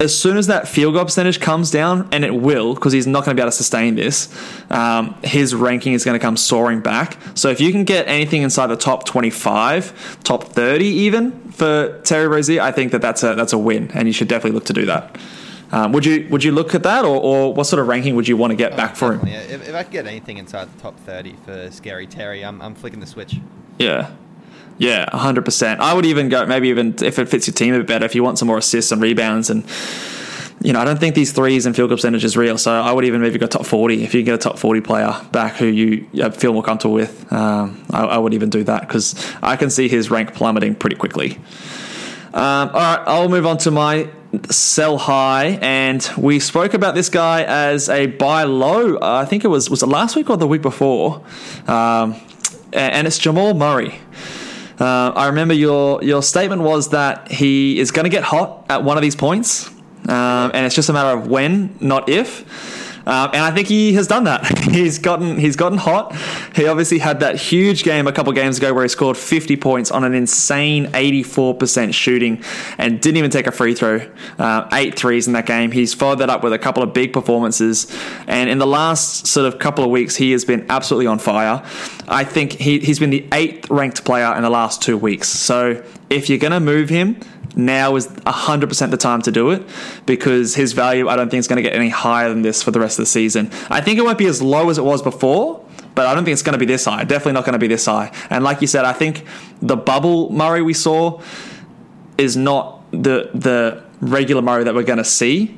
as soon as that field goal percentage comes down, and it will, because he's not going to be able to sustain this, um, his ranking is going to come soaring back. So if you can get anything inside the top 25, top 30 even for Terry Rozier, I think that that's a that's a win, and you should definitely look to do that. Um, would you would you look at that, or, or what sort of ranking would you want to get back for him? Yeah, if, if I could get anything inside the top 30 for Scary Terry, I'm, I'm flicking the switch. Yeah. Yeah, 100%. I would even go, maybe even if it fits your team a bit better, if you want some more assists and rebounds. And, you know, I don't think these threes and field goal percentage is real. So I would even maybe go top 40. If you get a top 40 player back who you feel more comfortable with, um, I, I would even do that because I can see his rank plummeting pretty quickly. Um, all right, I'll move on to my sell high, and we spoke about this guy as a buy low. Uh, I think it was was it last week or the week before, um, and it's Jamal Murray. Uh, I remember your your statement was that he is going to get hot at one of these points, um, and it's just a matter of when, not if. Um, and I think he has done that. He's gotten he's gotten hot. He obviously had that huge game a couple games ago where he scored 50 points on an insane 84% shooting and didn't even take a free throw. Uh, eight threes in that game. He's followed that up with a couple of big performances. And in the last sort of couple of weeks, he has been absolutely on fire. I think he, he's been the eighth ranked player in the last two weeks. So if you're going to move him, now is 100% the time to do it because his value, I don't think, is going to get any higher than this for the rest of the season. I think it won't be as low as it was before, but I don't think it's going to be this high. Definitely not going to be this high. And like you said, I think the bubble Murray we saw is not the the regular Murray that we're going to see.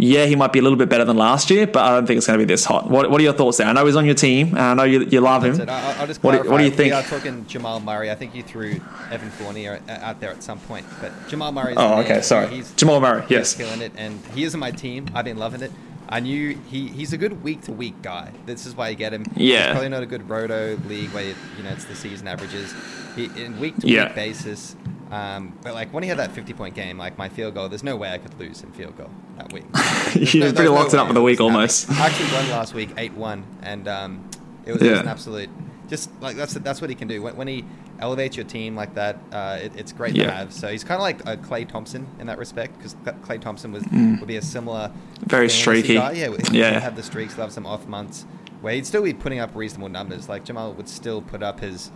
Yeah, he might be a little bit better than last year, but I don't think it's going to be this hot. What, what are your thoughts there? I know he's on your team, and I know you, you love him. That's it. I- I'll just What do- what do you think? We are talking Jamal Murray. I think you threw Evan Fournier out there at some point, but Jamal Murray. Oh, okay, sorry. He's, Jamal Murray, he's yes. killing it, and he is on my team. I've been loving it. I knew he, he's a good week to week guy. This is why you get him. Yeah. He's probably not a good roto league where you, you know it's the season averages. He, in week to week basis, Um, but like when he had that 50 point game, like my field goal, there's no way I could lose in field goal that week. you No, pretty locked no it up for the week almost. I actually won last week, eight one, and um, it, was, Yeah. an absolute. Just like that's that's what he can do. When, when he elevates your team like that, uh, it, it's great to have. So he's kind of like a Klay Thompson in that respect, because Klay Thompson was Mm. would be a similar Very streaky. Guy. Yeah, he Yeah. have the streaks, he'll have some off months where he'd still be putting up reasonable numbers. Like Jamal would still put up his,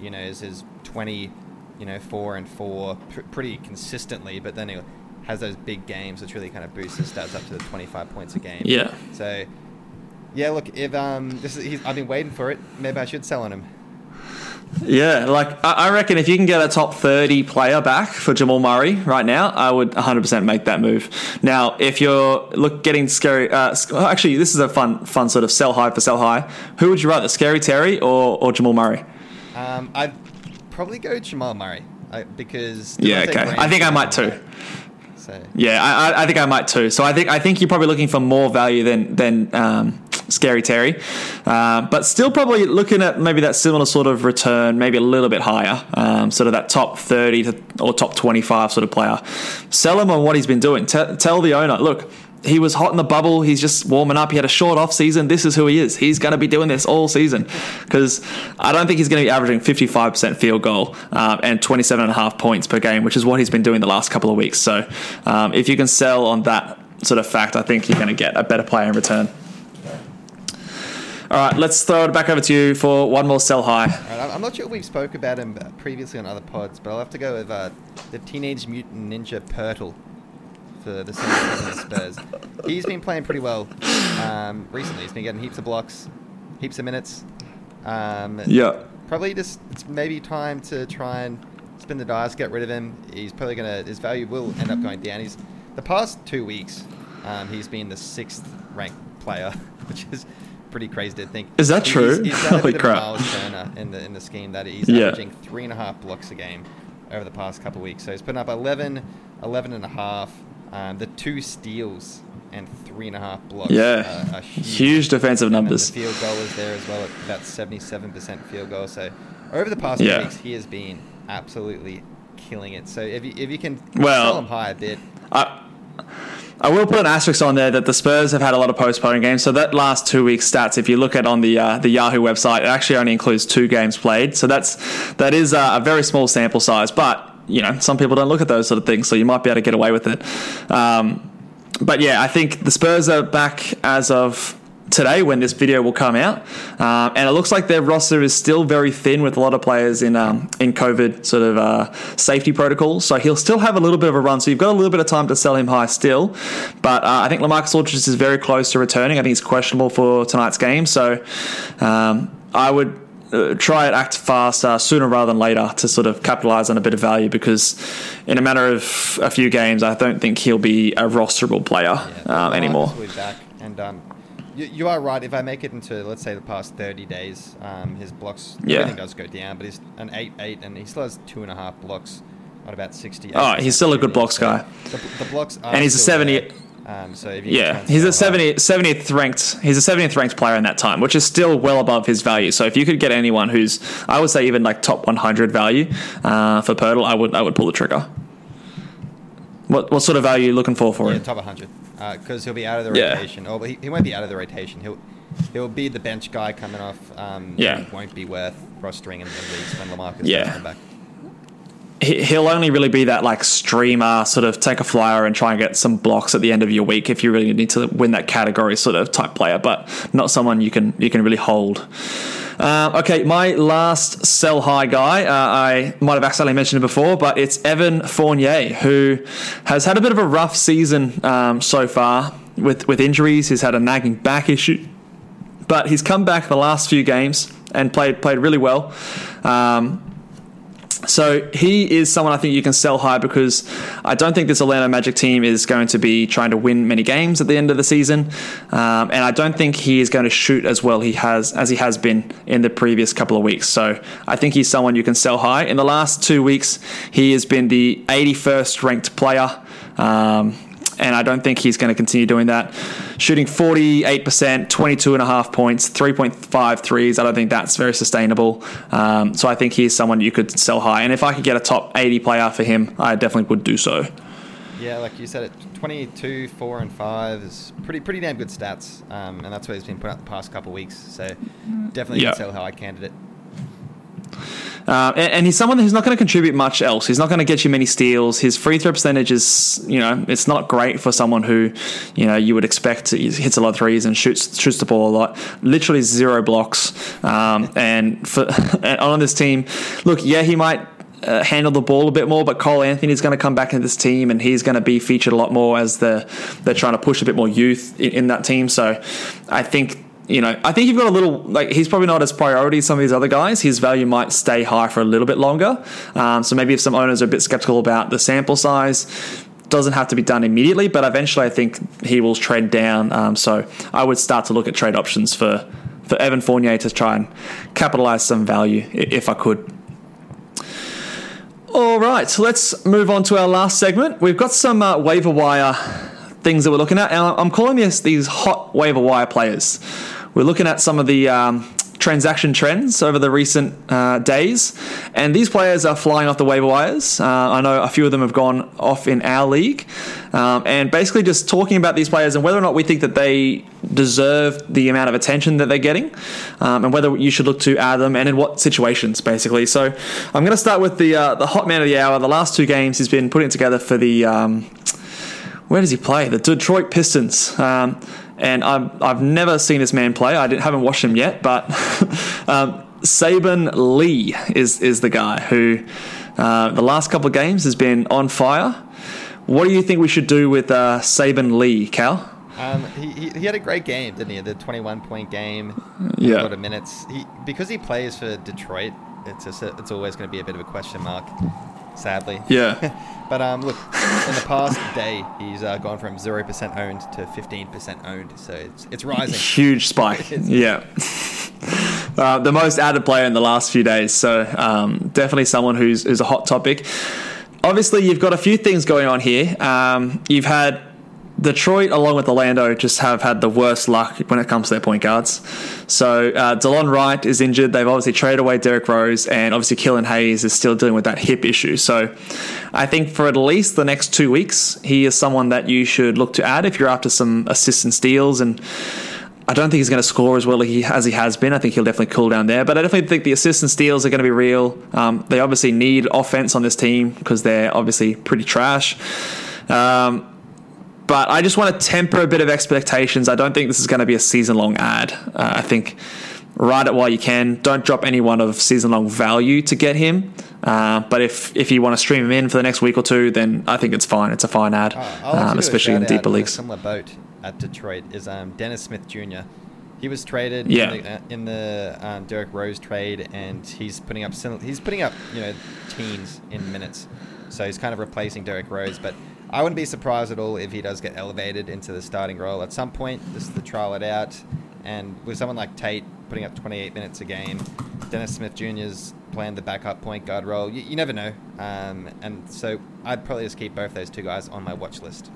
you know, his, his twenty, you know, four and four pr- pretty consistently, but then he has those big games which really kind of boosts his stats up to the twenty-five points a game. Yeah. So, yeah, look, if um, this is he's, I've been waiting for it. Maybe I should sell on him. Yeah, like I I reckon if you can get a top 30 player back for Jamal Murray right now, I would 100% make that move. Now, if you're look getting scary, uh, actually, this is a fun, fun sort of sell high for sell high. Who would you rather, Scary Terry or, or Jamal Murray? Um, I'd probably go Jamal Murray I, because Yeah, Devontae okay. I think I might too. So Yeah, I, I- I think I might too. So I think I think you're probably looking for more value than than um, Scary Terry, uh, but still probably looking at maybe that similar sort of return, maybe a little bit higher, um, sort of that top 30 to, or top 25 sort of player. Sell him on what he's been doing. T- tell the owner, look. He was hot in the bubble. He's just warming up. He had a short off season. This is who he is. He's going to be doing this all season because I don't think he's going to be averaging 55% field goal um, and 27 and a half points per game, which is what he's been doing the last couple of weeks. So um, if you can sell on that sort of fact, I think you're going to get a better player in return. All right, let's throw it back over to you for one more sell high. Right, I'm- not sure we've spoke about him uh, previously on other pods, but I'll have to go with uh, the Teenage Mutant Ninja Poeltl the Antonio Spurs. He's been playing pretty well um, recently. He's been getting heaps of blocks, heaps of minutes. Um, Yeah. Probably just it's maybe time to try and spin the dice, get rid of him. He's probably gonna his value will end up going down. He's the past two weeks, um, he's been the sixth ranked player, which is pretty crazy to think. Is that He's- true? He's, a Holy crap. Myles Turner in the in the scheme that he's Yeah. averaging three and a half blocks a game over the past couple of weeks. So he's putting up 11, 11 and a half. Um, the two steals and three and a half blocks. Yeah. are- are Huge defensive and numbers. Field goal is there as well at about 77% field goal. So over the past Yeah. weeks, he has been absolutely killing it. So if you, if you can Well- sell him high a bit, I, I will put an asterisk on there that the Spurs have had a lot of postponing games. So that last two weeks stats, if you look at on the uh, the Yahoo website, it actually only includes two games played. So that's that is uh, a very small sample size. But you know, some people don't look at those sort of things, so you might be able to get away with it. Um, but yeah, I think the Spurs are back as of today when this video will come out, um, and it looks like their roster is still very thin with a lot of players in um, in COVID sort of uh, safety protocols. So he'll still have a little bit of a run. So you've got a little bit of time to sell him high still, but uh, I think LaMarcus Aldridge is very close to returning. I think he's questionable for tonight's game, so um, I would. Uh, try it act fast uh, sooner rather than later to sort of capitalize on a bit of value because in a matter of a few games I don't think he'll be a rosterable player um, anymore. Marcus will be back. And um, you, you are right. If I make it into, let's say, the past 30 days, um, his blocks, Yeah. everything does go down, but he's an 8 8, and he still has two and a half blocks on about 60. Oh, he's still a good blocks guy. The, the blocks And he's a 70 there. Um, so if you Yeah, he's a sell high- 70, 70th ranked. He's a 70th ranked player in that time, which is still well above his value. So if you could get anyone who's, I would say even like top 100 value uh, for Poeltl, I would I would pull the trigger. What what sort of value are you looking for for Yeah, him? top 100. Because he'll be out of the Yeah. rotation. Or he, he won't be out of the rotation. He'll he'll be the bench guy coming off. Um, Yeah. Won't be worth rostering in the leagues when LaMarcus Yeah. does come back. He- He'll only really be that like streamer, sort of take a flyer and try and get some blocks at the end of your week if you really need to win that category sort of type player, but not someone you can you can really hold. Um, okay, my last sell high guy, uh, I might have accidentally mentioned it before, but it's Evan Fournier, who has had a bit of a rough season um, so far with, with injuries. He's had a nagging back issue, but he's come back the last few games and played played really well. Um, so he is someone I think you can sell high because I don't think this Orlando Magic team is going to be trying to win many games at the end of the season, um, and I don't think he is going to shoot as well he has as he has been in the previous couple of weeks. So I think he's someone you can sell high. In the last two weeks, he has been the 81st ranked player. Um, and I don't think he's going to continue doing that. shooting 48%, 22 and a half points, 3.5 threes. I don't think that's very sustainable. Um, so I think he's someone you could sell high. And if I could get a top 80 player for him, I definitely would do so. Yeah, like you said, it 22, four, and five is pretty pretty damn good stats, um, and that's what he's been putting up the past couple of weeks. So definitely a sell high candidate. Uh, and, and he's someone who's not going to contribute much else. He's not going to get you many steals. His free throw percentage is, you know, it's not great for someone who, you know, you would expect hits a lot of threes and shoots shoots the ball a lot. Literally zero blocks. Um, and for and on this team, look, yeah, he might. Uh, handle the ball a bit more, but Cole Anthony is going to come back into this team, and he's going to be featured a lot more as the they're trying to push a bit more youth in, in that team. So, I think you know, I think you've got a little like he's probably not as priority as some of these other guys. His value might stay high for a little bit longer. Um, so maybe if some owners are a bit skeptical about the sample size, doesn't have to be done immediately, but eventually I think he will trade down. Um, so I would start to look at trade options for for Evan Fournier to try and capitalize some value if I could. All right, so let's move on to our last segment. We've got some uh, waiver wire things that we're looking at. And I'm calling this these hot waiver wire players. We're looking at some of the um, transaction trends over the recent uh, days, and these players are flying off the waiver wires. Uh, I know a few of them have gone off in our league, um, and basically just talking about these players and whether or not we think that they deserve the amount of attention that they're getting, um, and whether you should look to add them and in what situations, basically. So I'm going to start with the uh, the hot man of the hour. The last two games he's been putting together for the. Um, where does he play? The Detroit Pistons. Um, and I've, I've never seen this man play. I didn't, haven't watched him yet, but um, Saben Lee is is the guy who uh, the last couple of games has been on fire. What do you think we should do with uh, Saben Lee, Cal? Um, he, he, he had a great game, didn't he? The 21 point game, Yeah. a lot of minutes. He because he plays for Detroit. It's just a, it's always going to be a bit of a question mark, sadly. Yeah. But um, look, in the past day, he's uh, gone from zero percent owned to 15 percent owned. So it's it's rising. Huge spike. yeah. Uh, the most added player in the last few days. So um, definitely someone who's, who's a hot topic. Obviously, you've got a few things going on here. Um, you've had Detroit, along with Orlando, just have had the worst luck when it comes to their point guards. So uh, Delon Wright is injured. They've obviously traded away Derrick Rose, and obviously Killian Hayes is still dealing with that hip issue. So I think for at least the next two weeks, he is someone that you should look to add if you're after some assists and steals and I don't think he's going to score as well as he, as he has been. I think he'll definitely cool down there. But I definitely think the assists and steals are going to be real. Um, they obviously need offense on this team because they're obviously pretty trash. Um, but I just want to temper a bit of expectations. I don't think this is going to be a season long ad. Uh, I think ride it while you can. Don't drop anyone of season long value to get him. Uh, but if if you want to stream him in for the next week or two, then I think it's fine. It's a fine ad, Uh, um, especially in deeper a leagues. similar boat at Detroit is um, Dennis Smith Jr. He was traded Yeah. in the, uh, in the um, Derrick Rose trade, and he's putting up he's putting up you know teens in minutes, so he's kind of replacing Derrick Rose. But I wouldn't be surprised at all if he does get elevated into the starting role at some point. Just to trial it out, and with someone like Tate putting up 28 minutes a game, Dennis Smith Jr.'s playing the backup point guard role. You, you never know, um, and so I'd probably just keep both those two guys on my watch list.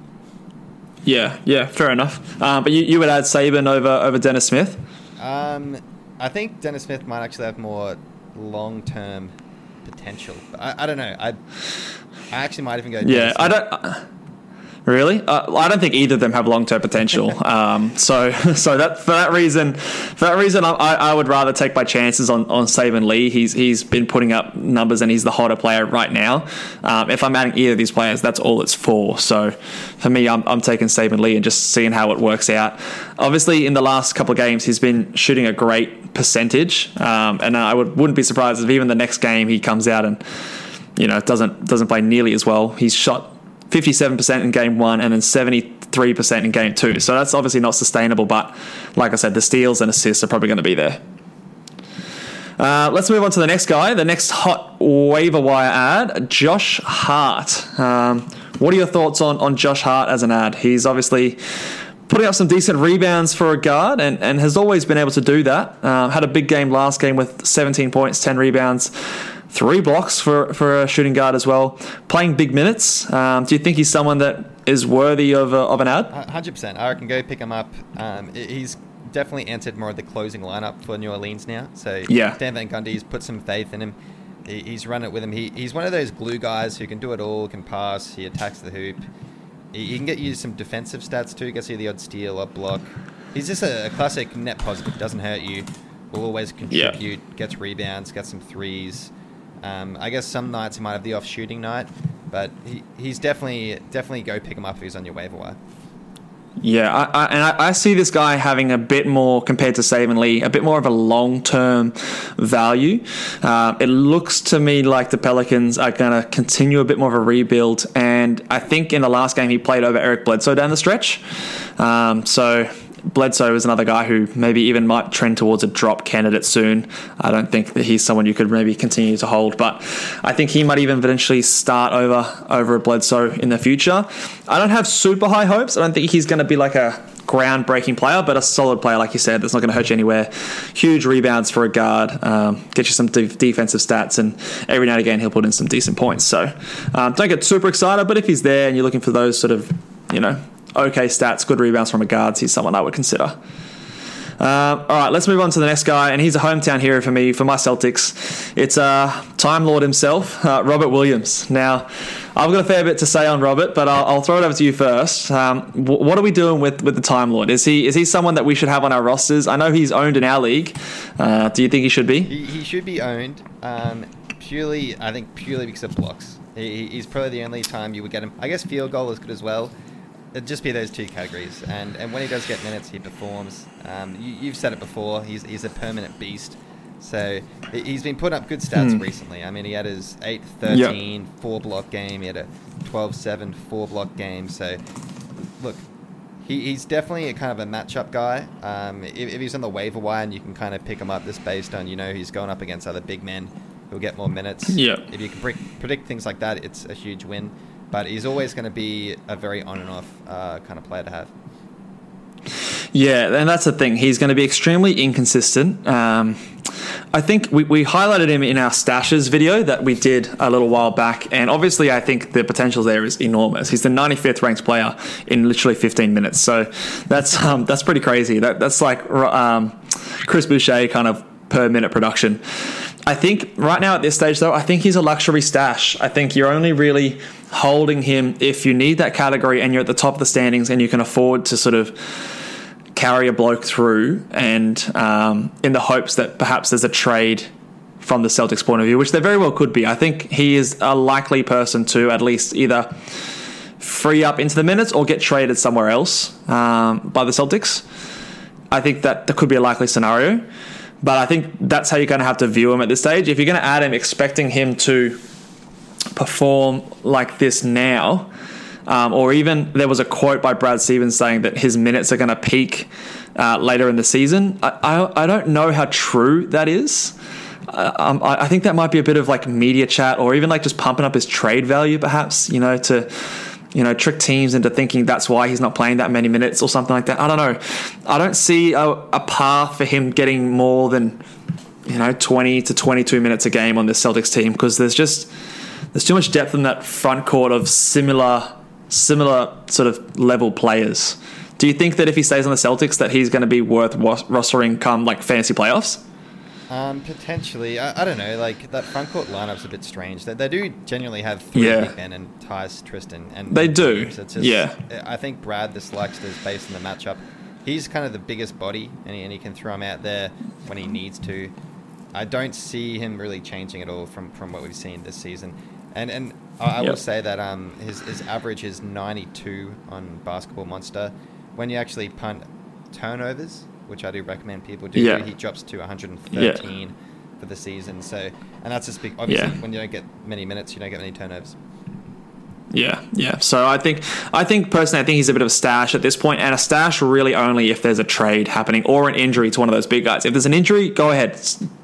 Yeah, yeah, fair enough. Uh, but you, you would add Saben over over Dennis Smith. Um, I think Dennis Smith might actually have more long-term potential. But I, I don't know. I, I actually might even go. Yeah, I don't. Really, uh, I don't think either of them have long term potential. Um, so, so that for that reason, for that reason, I, I would rather take my chances on on Saben Lee. He's he's been putting up numbers and he's the hotter player right now. Um, if I'm adding either of these players, that's all it's for. So, for me, I'm I'm taking Saben Lee and just seeing how it works out. Obviously, in the last couple of games, he's been shooting a great percentage, um, and I would wouldn't be surprised if even the next game he comes out and you know doesn't doesn't play nearly as well. He's shot 57% in game one and then 73% in game two. So that's obviously not sustainable. But like I said, the steals and assists are probably going to be there. Uh, let's move on to the next guy. The next hot waiver wire ad, Josh Hart. Um, what are your thoughts on, on Josh Hart as an ad? He's obviously putting up some decent rebounds for a guard and, and has always been able to do that. Um, had a big game last game with 17 points, 10 rebounds. Three blocks for for a shooting guard as well. Playing big minutes. Um, do you think he's someone that is worthy of a, of an ad? Hundred percent. I can go pick him up. Um, he's definitely entered more of the closing lineup for New Orleans now. So Yeah. Stan Van Gundy's put some faith in him. He, he's run it with him. He, he's one of those glue guys who can do it all. Can pass. He attacks the hoop. He, he can get you some defensive stats too. Gets you the odd steal, odd block. He's just a, a classic net positive. Doesn't hurt you. Will always Yeah. contribute. Gets rebounds. Gets some threes. Um, I guess some nights he might have the off shooting night, but he, he's definitely definitely go pick him up if he's on your waiver wire. Yeah, I, I, and I, I see this guy having a bit more compared to Saben Lee, a bit more of a long term value. Uh, it looks to me like the Pelicans are going to continue a bit more of a rebuild, and I think in the last game he played over Eric Bledsoe down the stretch. Um, so Bledsoe is another guy who maybe even might trend towards a drop candidate soon. I don't think that he's someone you could maybe continue to hold, but I think he might even eventually start over over a Bledsoe in the future. I don't have super high hopes. I don't think he's going to be like a groundbreaking player, but a solid player, like you said, that's not going to hurt you anywhere. Huge rebounds for a guard, um, get you some de- defensive stats, and every now and again he'll put in some decent points. So um, don't get super excited, but if he's there and you're looking for those sort of, you know, okay stats, good rebounds from a guard, he's someone I would consider. Um, all right, let's move on to the next guy, and he's a hometown hero for me, for my Celtics. It's uh, Time Lord himself, uh, Robert Williams. Now, I've got a fair bit to say on Robert, but I'll, I'll throw it over to you first. Um, wh- what are we doing with, with the Time Lord? Is he is he someone that we should have on our rosters? I know he's owned in our league. Uh, do you think he should be? He, he should be owned um, purely, I think, purely because of blocks. He, he's probably the only time you would get him. I guess field goal is good as well. It'd just be those two categories. And and when he does get minutes, he performs. Um, you, you've said it before. He's he's a permanent beast. So he- he's been putting up good stats Hmm. recently. I mean, he had his 8 13 four block game. He had a 12 7 four block game. So look, he, he's definitely a kind of a matchup guy. Um, if, if he's on the waiver wire and you can kind of pick him up just based on, you know, he's going up against other big men who'll get more minutes. Yeah. If you can pre- predict things like that, it's a huge win. But he's always going to be a very on and off uh, kind of player to have. Yeah, and that's the thing. He's going to be extremely inconsistent. Um, I think we, we highlighted him in our stashes video that we did a little while back, and obviously, I think the potential there is enormous. He's the 95th ranked player in literally 15 minutes, so that's um, that's pretty crazy. That that's like um, Chris Boucher kind of per minute production. I think right now at this stage, though, I think he's a luxury stash. I think you're only really holding him if you need that category and you're at the top of the standings and you can afford to sort of carry a bloke through and um, in the hopes that perhaps there's a trade from the Celtics point of view, which there very well could be. I think he is a likely person to at least either free up into the minutes or get traded somewhere else um, by the Celtics. I think that that could be a likely scenario. But I think that's how you're going to have to view him at this stage. If you're going to add him expecting him to perform like this now, um, or even there was a quote by Brad Stevens saying that his minutes are going to peak uh, later in the season. I, I, I don't know how true that is. Uh, um, I, I think that might be a bit of like media chat, or even like just pumping up his trade value, perhaps. You know, to you know trick teams into thinking that's why he's not playing that many minutes or something like that. I don't know. I don't see a, a path for him getting more than you know 20 to 22 minutes a game on this Celtics team because there's just there's too much depth in that front court of similar similar sort of level players. Do you think that if he stays on the Celtics that he's going to be worth rostering come like fantasy playoffs? Um, potentially, I, I don't know. Like that front court lineup's a bit strange. They, they do genuinely have three Yeah. big men and Theis Tristan, and They do, It's just- yeah. I think Brad dislikes this based on the matchup. He's kind of the biggest body, and he, and he can throw him out there when he needs to. I don't see him really changing at all from, from what we've seen this season. And and I, I will say that um his, his average is 92 on Basketball Monster. When you actually punt turnovers, which I do recommend people do, Yeah. he drops to 113 for the season. So, and that's just big. Obviously, Yeah. when you don't get many minutes, you don't get many turnovers. Yeah, yeah. So I think I think personally I think he's a bit of a stash at this point, and a stash really only if there's a trade happening or an injury to one of those big guys. If there's an injury, go ahead,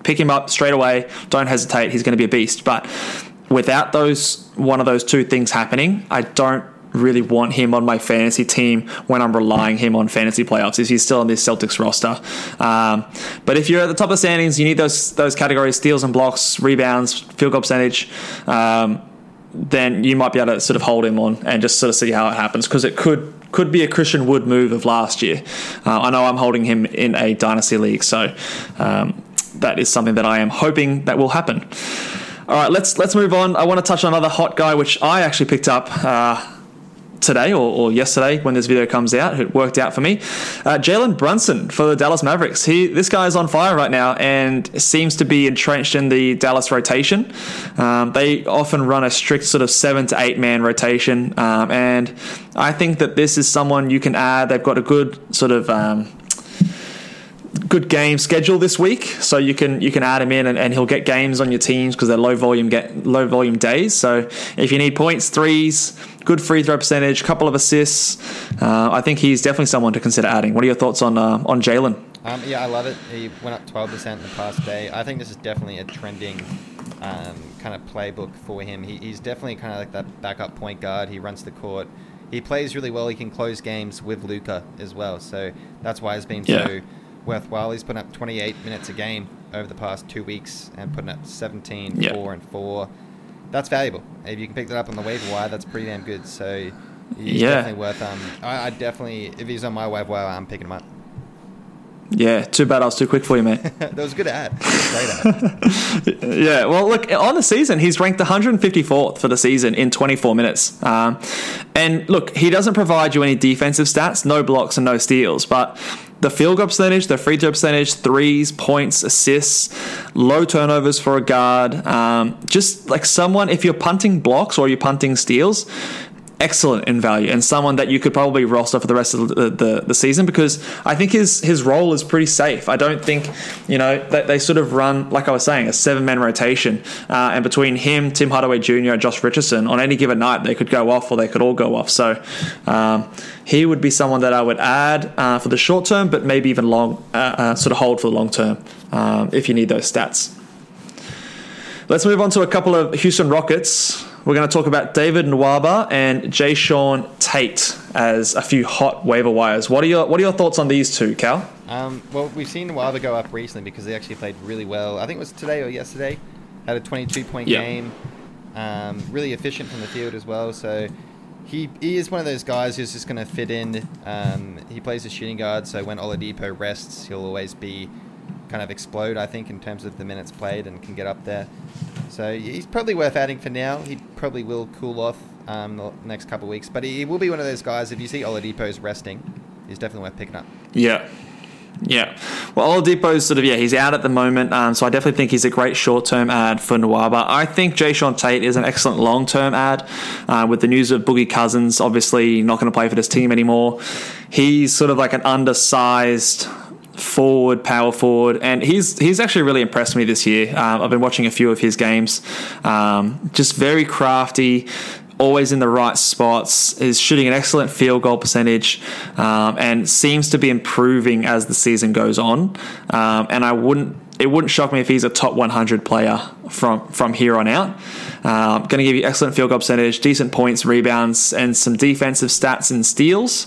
pick him up straight away. Don't hesitate. He's going to be a beast. But without those one of those two things happening, I don't really want him on my fantasy team when I'm relying him on fantasy playoffs. If he's still on this Celtics roster, um, but if you're at the top of the standings, you need those those categories: steals and blocks, rebounds, field goal percentage. Um, then you might be able to sort of hold him on and just sort of see how it happens because it could could be a Christian Wood move of last year. Uh, I know I'm holding him in a dynasty league, so um, that is something that I am hoping that will happen. All right, let's let's move on. I want to touch on another hot guy, which I actually picked up. Uh, today or, or, yesterday when this video comes out. It worked out for me. Uh, Jalen Brunson for the Dallas Mavericks. He this guy is on fire right now and seems to be entrenched in the Dallas rotation. Um, they often run a strict sort of seven to eight man rotation, um, and I think that this is someone you can add. They've got a good sort of. Um, good game schedule this week, so you can you can add him in and, and he'll get games on your teams because they're low volume get low volume days. So if you need points, threes, good free throw percentage, couple of assists, uh, I think he's definitely someone to consider adding. What are your thoughts on uh, on Jalen? Um, yeah, I love it. He went up 12% in the past day. I think this is definitely a trending um, kind of playbook for him. He, he's definitely kind of like that backup point guard. He runs the court. He plays really well. He can close games with Luka as well. So that's why he's been Yeah. so worthwhile. He's putting up 28 minutes a game over the past two weeks and putting up 17, Yeah. 4, and 4. That's valuable. If you can pick that up on the waiver wire, that's pretty damn good. So he's Yeah. definitely worth. Um, I, I definitely, if he's on my waiver wire, I'm picking him up. Yeah, too bad I was too quick for you, mate. that was a good ad. Great ad. Yeah, well, look, on the season, he's ranked 154th for the season in 24 minutes. Um, and look, he doesn't provide you any defensive stats, no blocks and no steals, but the field goal percentage, the free throw percentage, threes, points, assists, low turnovers for a guard, um, just like someone, if you're punting blocks or you're punting steals, excellent in value and someone that you could probably roster for the rest of the, the, the season because I think his his role is pretty safe. I don't think, you know, that they sort of run, like I was saying, a seven man rotation. Uh, and between him, Tim Hardaway Jr., and Josh Richardson, on any given night, they could go off or they could all go off. So um, he would be someone that I would add uh, for the short term, but maybe even long, uh, uh, sort of hold for the long term um, if you need those stats. Let's move on to a couple of Houston Rockets. We're going to talk about David Nwaba and Jae'Sean Tate as a few hot waiver wires. What are your What are your thoughts on these two, Cal? Um, well, we've seen Nwaba go up recently because they actually played really well. I think it was today or yesterday. Had a 22 point Yeah. game. Um, really efficient from the field as well. So he, he is one of those guys who's just going to fit in. Um, he plays a shooting guard, so when Oladipo rests, he'll always be kind of explode, I think, in terms of the minutes played and can get up there. So he's probably worth adding for now. He probably will cool off um, the next couple of weeks, but he, will be one of those guys. If you see Oladipo's resting, he's definitely worth picking up. Yeah. Yeah. Well, Oladipo's sort of, yeah, he's out at the moment. Um, so I definitely think he's a great short term ad for Nwaba. I think Jae'Sean Tate is an excellent long term ad. Uh, with the news of Boogie Cousins obviously not going to play for this team anymore. He's sort of like an undersized forward, power forward, and he's he's actually really impressed me this year. Um, I've been watching a few of his games. Um, just very crafty, always in the right spots. Is shooting an excellent field goal percentage, um, and seems to be improving as the season goes on. Um, and I wouldn't. It wouldn't shock me if he's a top 100 player from from here on out. Um, going to give you excellent field goal percentage, decent points, rebounds, and some defensive stats and steals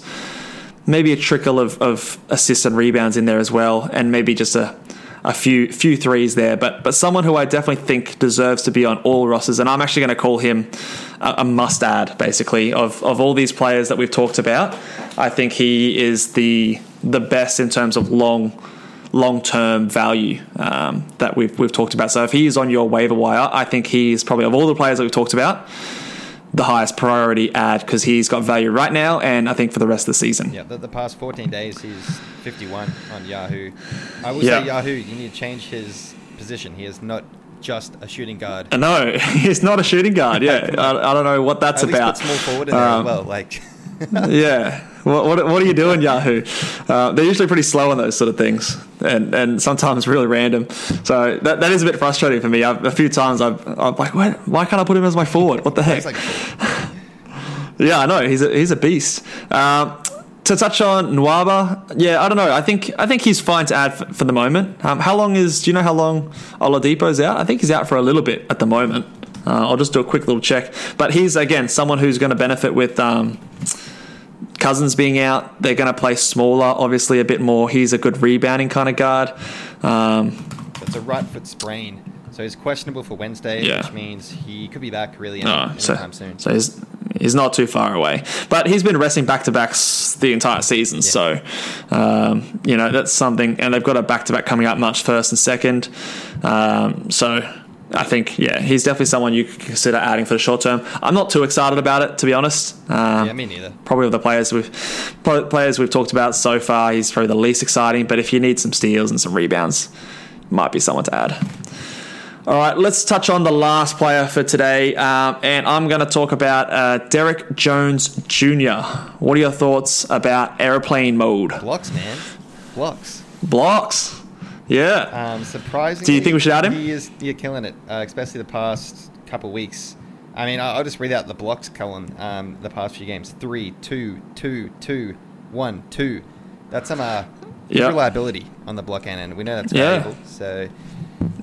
maybe a trickle of, of assists and rebounds in there as well, and maybe just a, a few few threes there. But but someone who I definitely think deserves to be on all rosters, and I'm actually going to call him a, a must add, basically of of all these players that we've talked about. I think he is the the best in terms of long long term value um, that we've we've talked about. So if he is on your waiver wire, I think he is probably of all the players that we've talked about the highest priority ad because he's got value right now and I think for the rest of the season. Yeah, the, the past 14 days, he's 51 on Yahoo. I will Yeah. say Yahoo, you need to change his position. He is not just a shooting guard. No, he's not a shooting guard. Yeah, I, I don't know what that's At about. small forward in there Um, as well. Like, yeah. What, what, what are you doing, Yahoo? Uh, they're usually pretty slow on those sort of things, and and sometimes really random. So that, that is a bit frustrating for me. I've, a few times I've, I'm like, why, why can't I put him as my forward? What the heck? like, Yeah, I know he's a, he's a beast. Um, to touch on Nwaba, yeah, I don't know. I think I think he's fine to add for, for the moment. Um, how long is? Do you know how long Oladipo's out? I think he's out for a little bit at the moment. Uh, I'll just do a quick little check. But he's again someone who's going to benefit with um, Cousins being out. They're going to play smaller, obviously a bit more. He's a good rebounding kind of guard. Um, It's a right foot sprain, so he's questionable for Wednesday, Yeah. which means he could be back really any, so, anytime soon. so he's he's not too far away. But he's been resting back to backs the entire season. So um, you know that's something, and they've got a back to back coming up March first and second. Um, so. I think, yeah, he's definitely someone you could consider adding for the short term. I'm not too excited about it, to be honest. Um, yeah, me neither. probably of the players we've players we've talked about so far, he's probably the least exciting. But if you need some steals and some rebounds, might be someone to add. All right, let's touch on the last player for today, um, and I'm going to talk about uh, Derrick Jones Jr. What are your thoughts about airplane mode Blocks, man, blocks. blocks? Yeah, Um, surprisingly, Do you think we should add him? He is you're killing it, uh, especially the past couple weeks. I mean, I'll just read out the blocks, Cullen. Um, the past few games: three, two, two, two, one, two. That's some uh, Yeah. reliability on the block end, and we know that's Yeah. valuable. So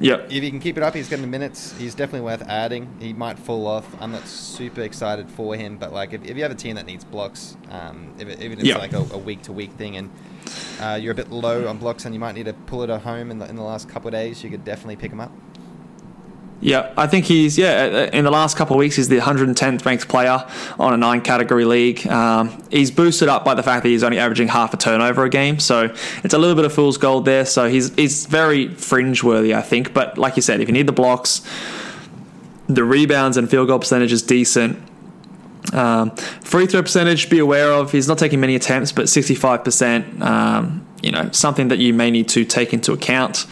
yep, if he can keep it up, he's getting the minutes. He's definitely worth adding. He might fall off. I'm not super excited for him, but like if, if you have a team that needs blocks, um, if it, even if it's Yeah. like a, a week to week thing, and uh, you're a bit low on blocks, and you might need to pull it at home in the, in the last couple of days, you could definitely pick him up. Yeah, I think he's yeah. In the last couple of weeks, he's the 110th ranked player on a nine category league. Um, he's boosted up by the fact that he's only averaging half a turnover a game, so it's a little bit of fool's gold there. So he's he's very fringe worthy, I think. But like you said, if you need the blocks, the rebounds and field goal percentage is decent. Um, free throw percentage, be aware of. He's not taking many attempts, but 65%. Um, you know, something that you may need to take into account.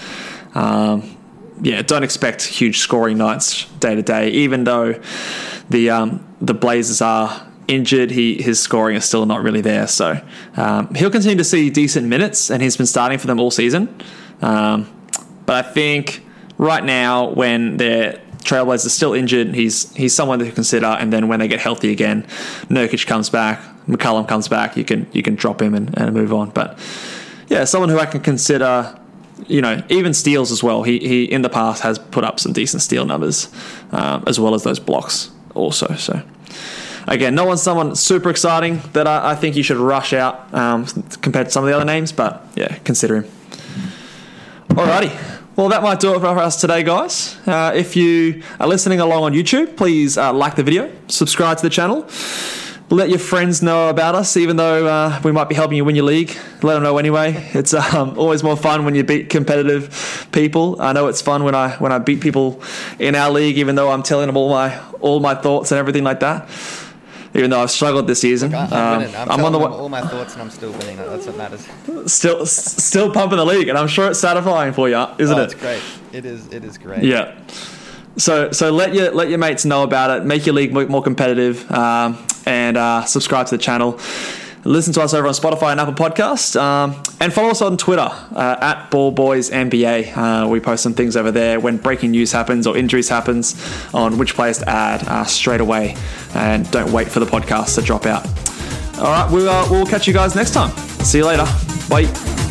Um, yeah, don't expect huge scoring nights day to day. Even though the um, the Blazers are injured, he his scoring is still not really there. So um, he'll continue to see decent minutes, and he's been starting for them all season. Um, but I think right now, when their Trailblazers are still injured, he's he's someone to consider. And then when they get healthy again, Nurkic comes back, McCollum comes back, you can you can drop him and, and move on. But yeah, someone who I can consider you know, even steals as well. He he in the past has put up some decent steal numbers, um, as well as those blocks also. So again, no one's someone super exciting that I, I think you should rush out um, compared to some of the other names, but yeah, consider him. Alrighty. Well, that might do it for us today, guys. Uh, if you are listening along on YouTube, please uh, like the video, subscribe to the channel, let your friends know about us, even though uh, we might be helping you win your league. Let them know anyway. It's um, always more fun when you beat competitive people. I know it's fun when I when I beat people in our league, even though I'm telling them all my all my thoughts and everything like that. Even though I've struggled this season, I- I'm Um. I'm, I'm on the telling wa- all my thoughts, and I'm still winning. That's what matters. still still pumping the league, and I'm sure it's satisfying for you, isn't oh, it? it's great. It is. It is great. Yeah. So so let your let your mates know about it. Make your league more, competitive, um, and uh, subscribe to the channel. Listen to us over on Spotify and Apple Podcasts, um, and follow us on Twitter uh, at Ball Boys NBA. Uh, we post some things over there when breaking news happens or injuries happens on which players to add uh, straight away, and don't wait for the podcast to drop out. All right, we'll uh, we'll catch you guys next time. See you later. Bye.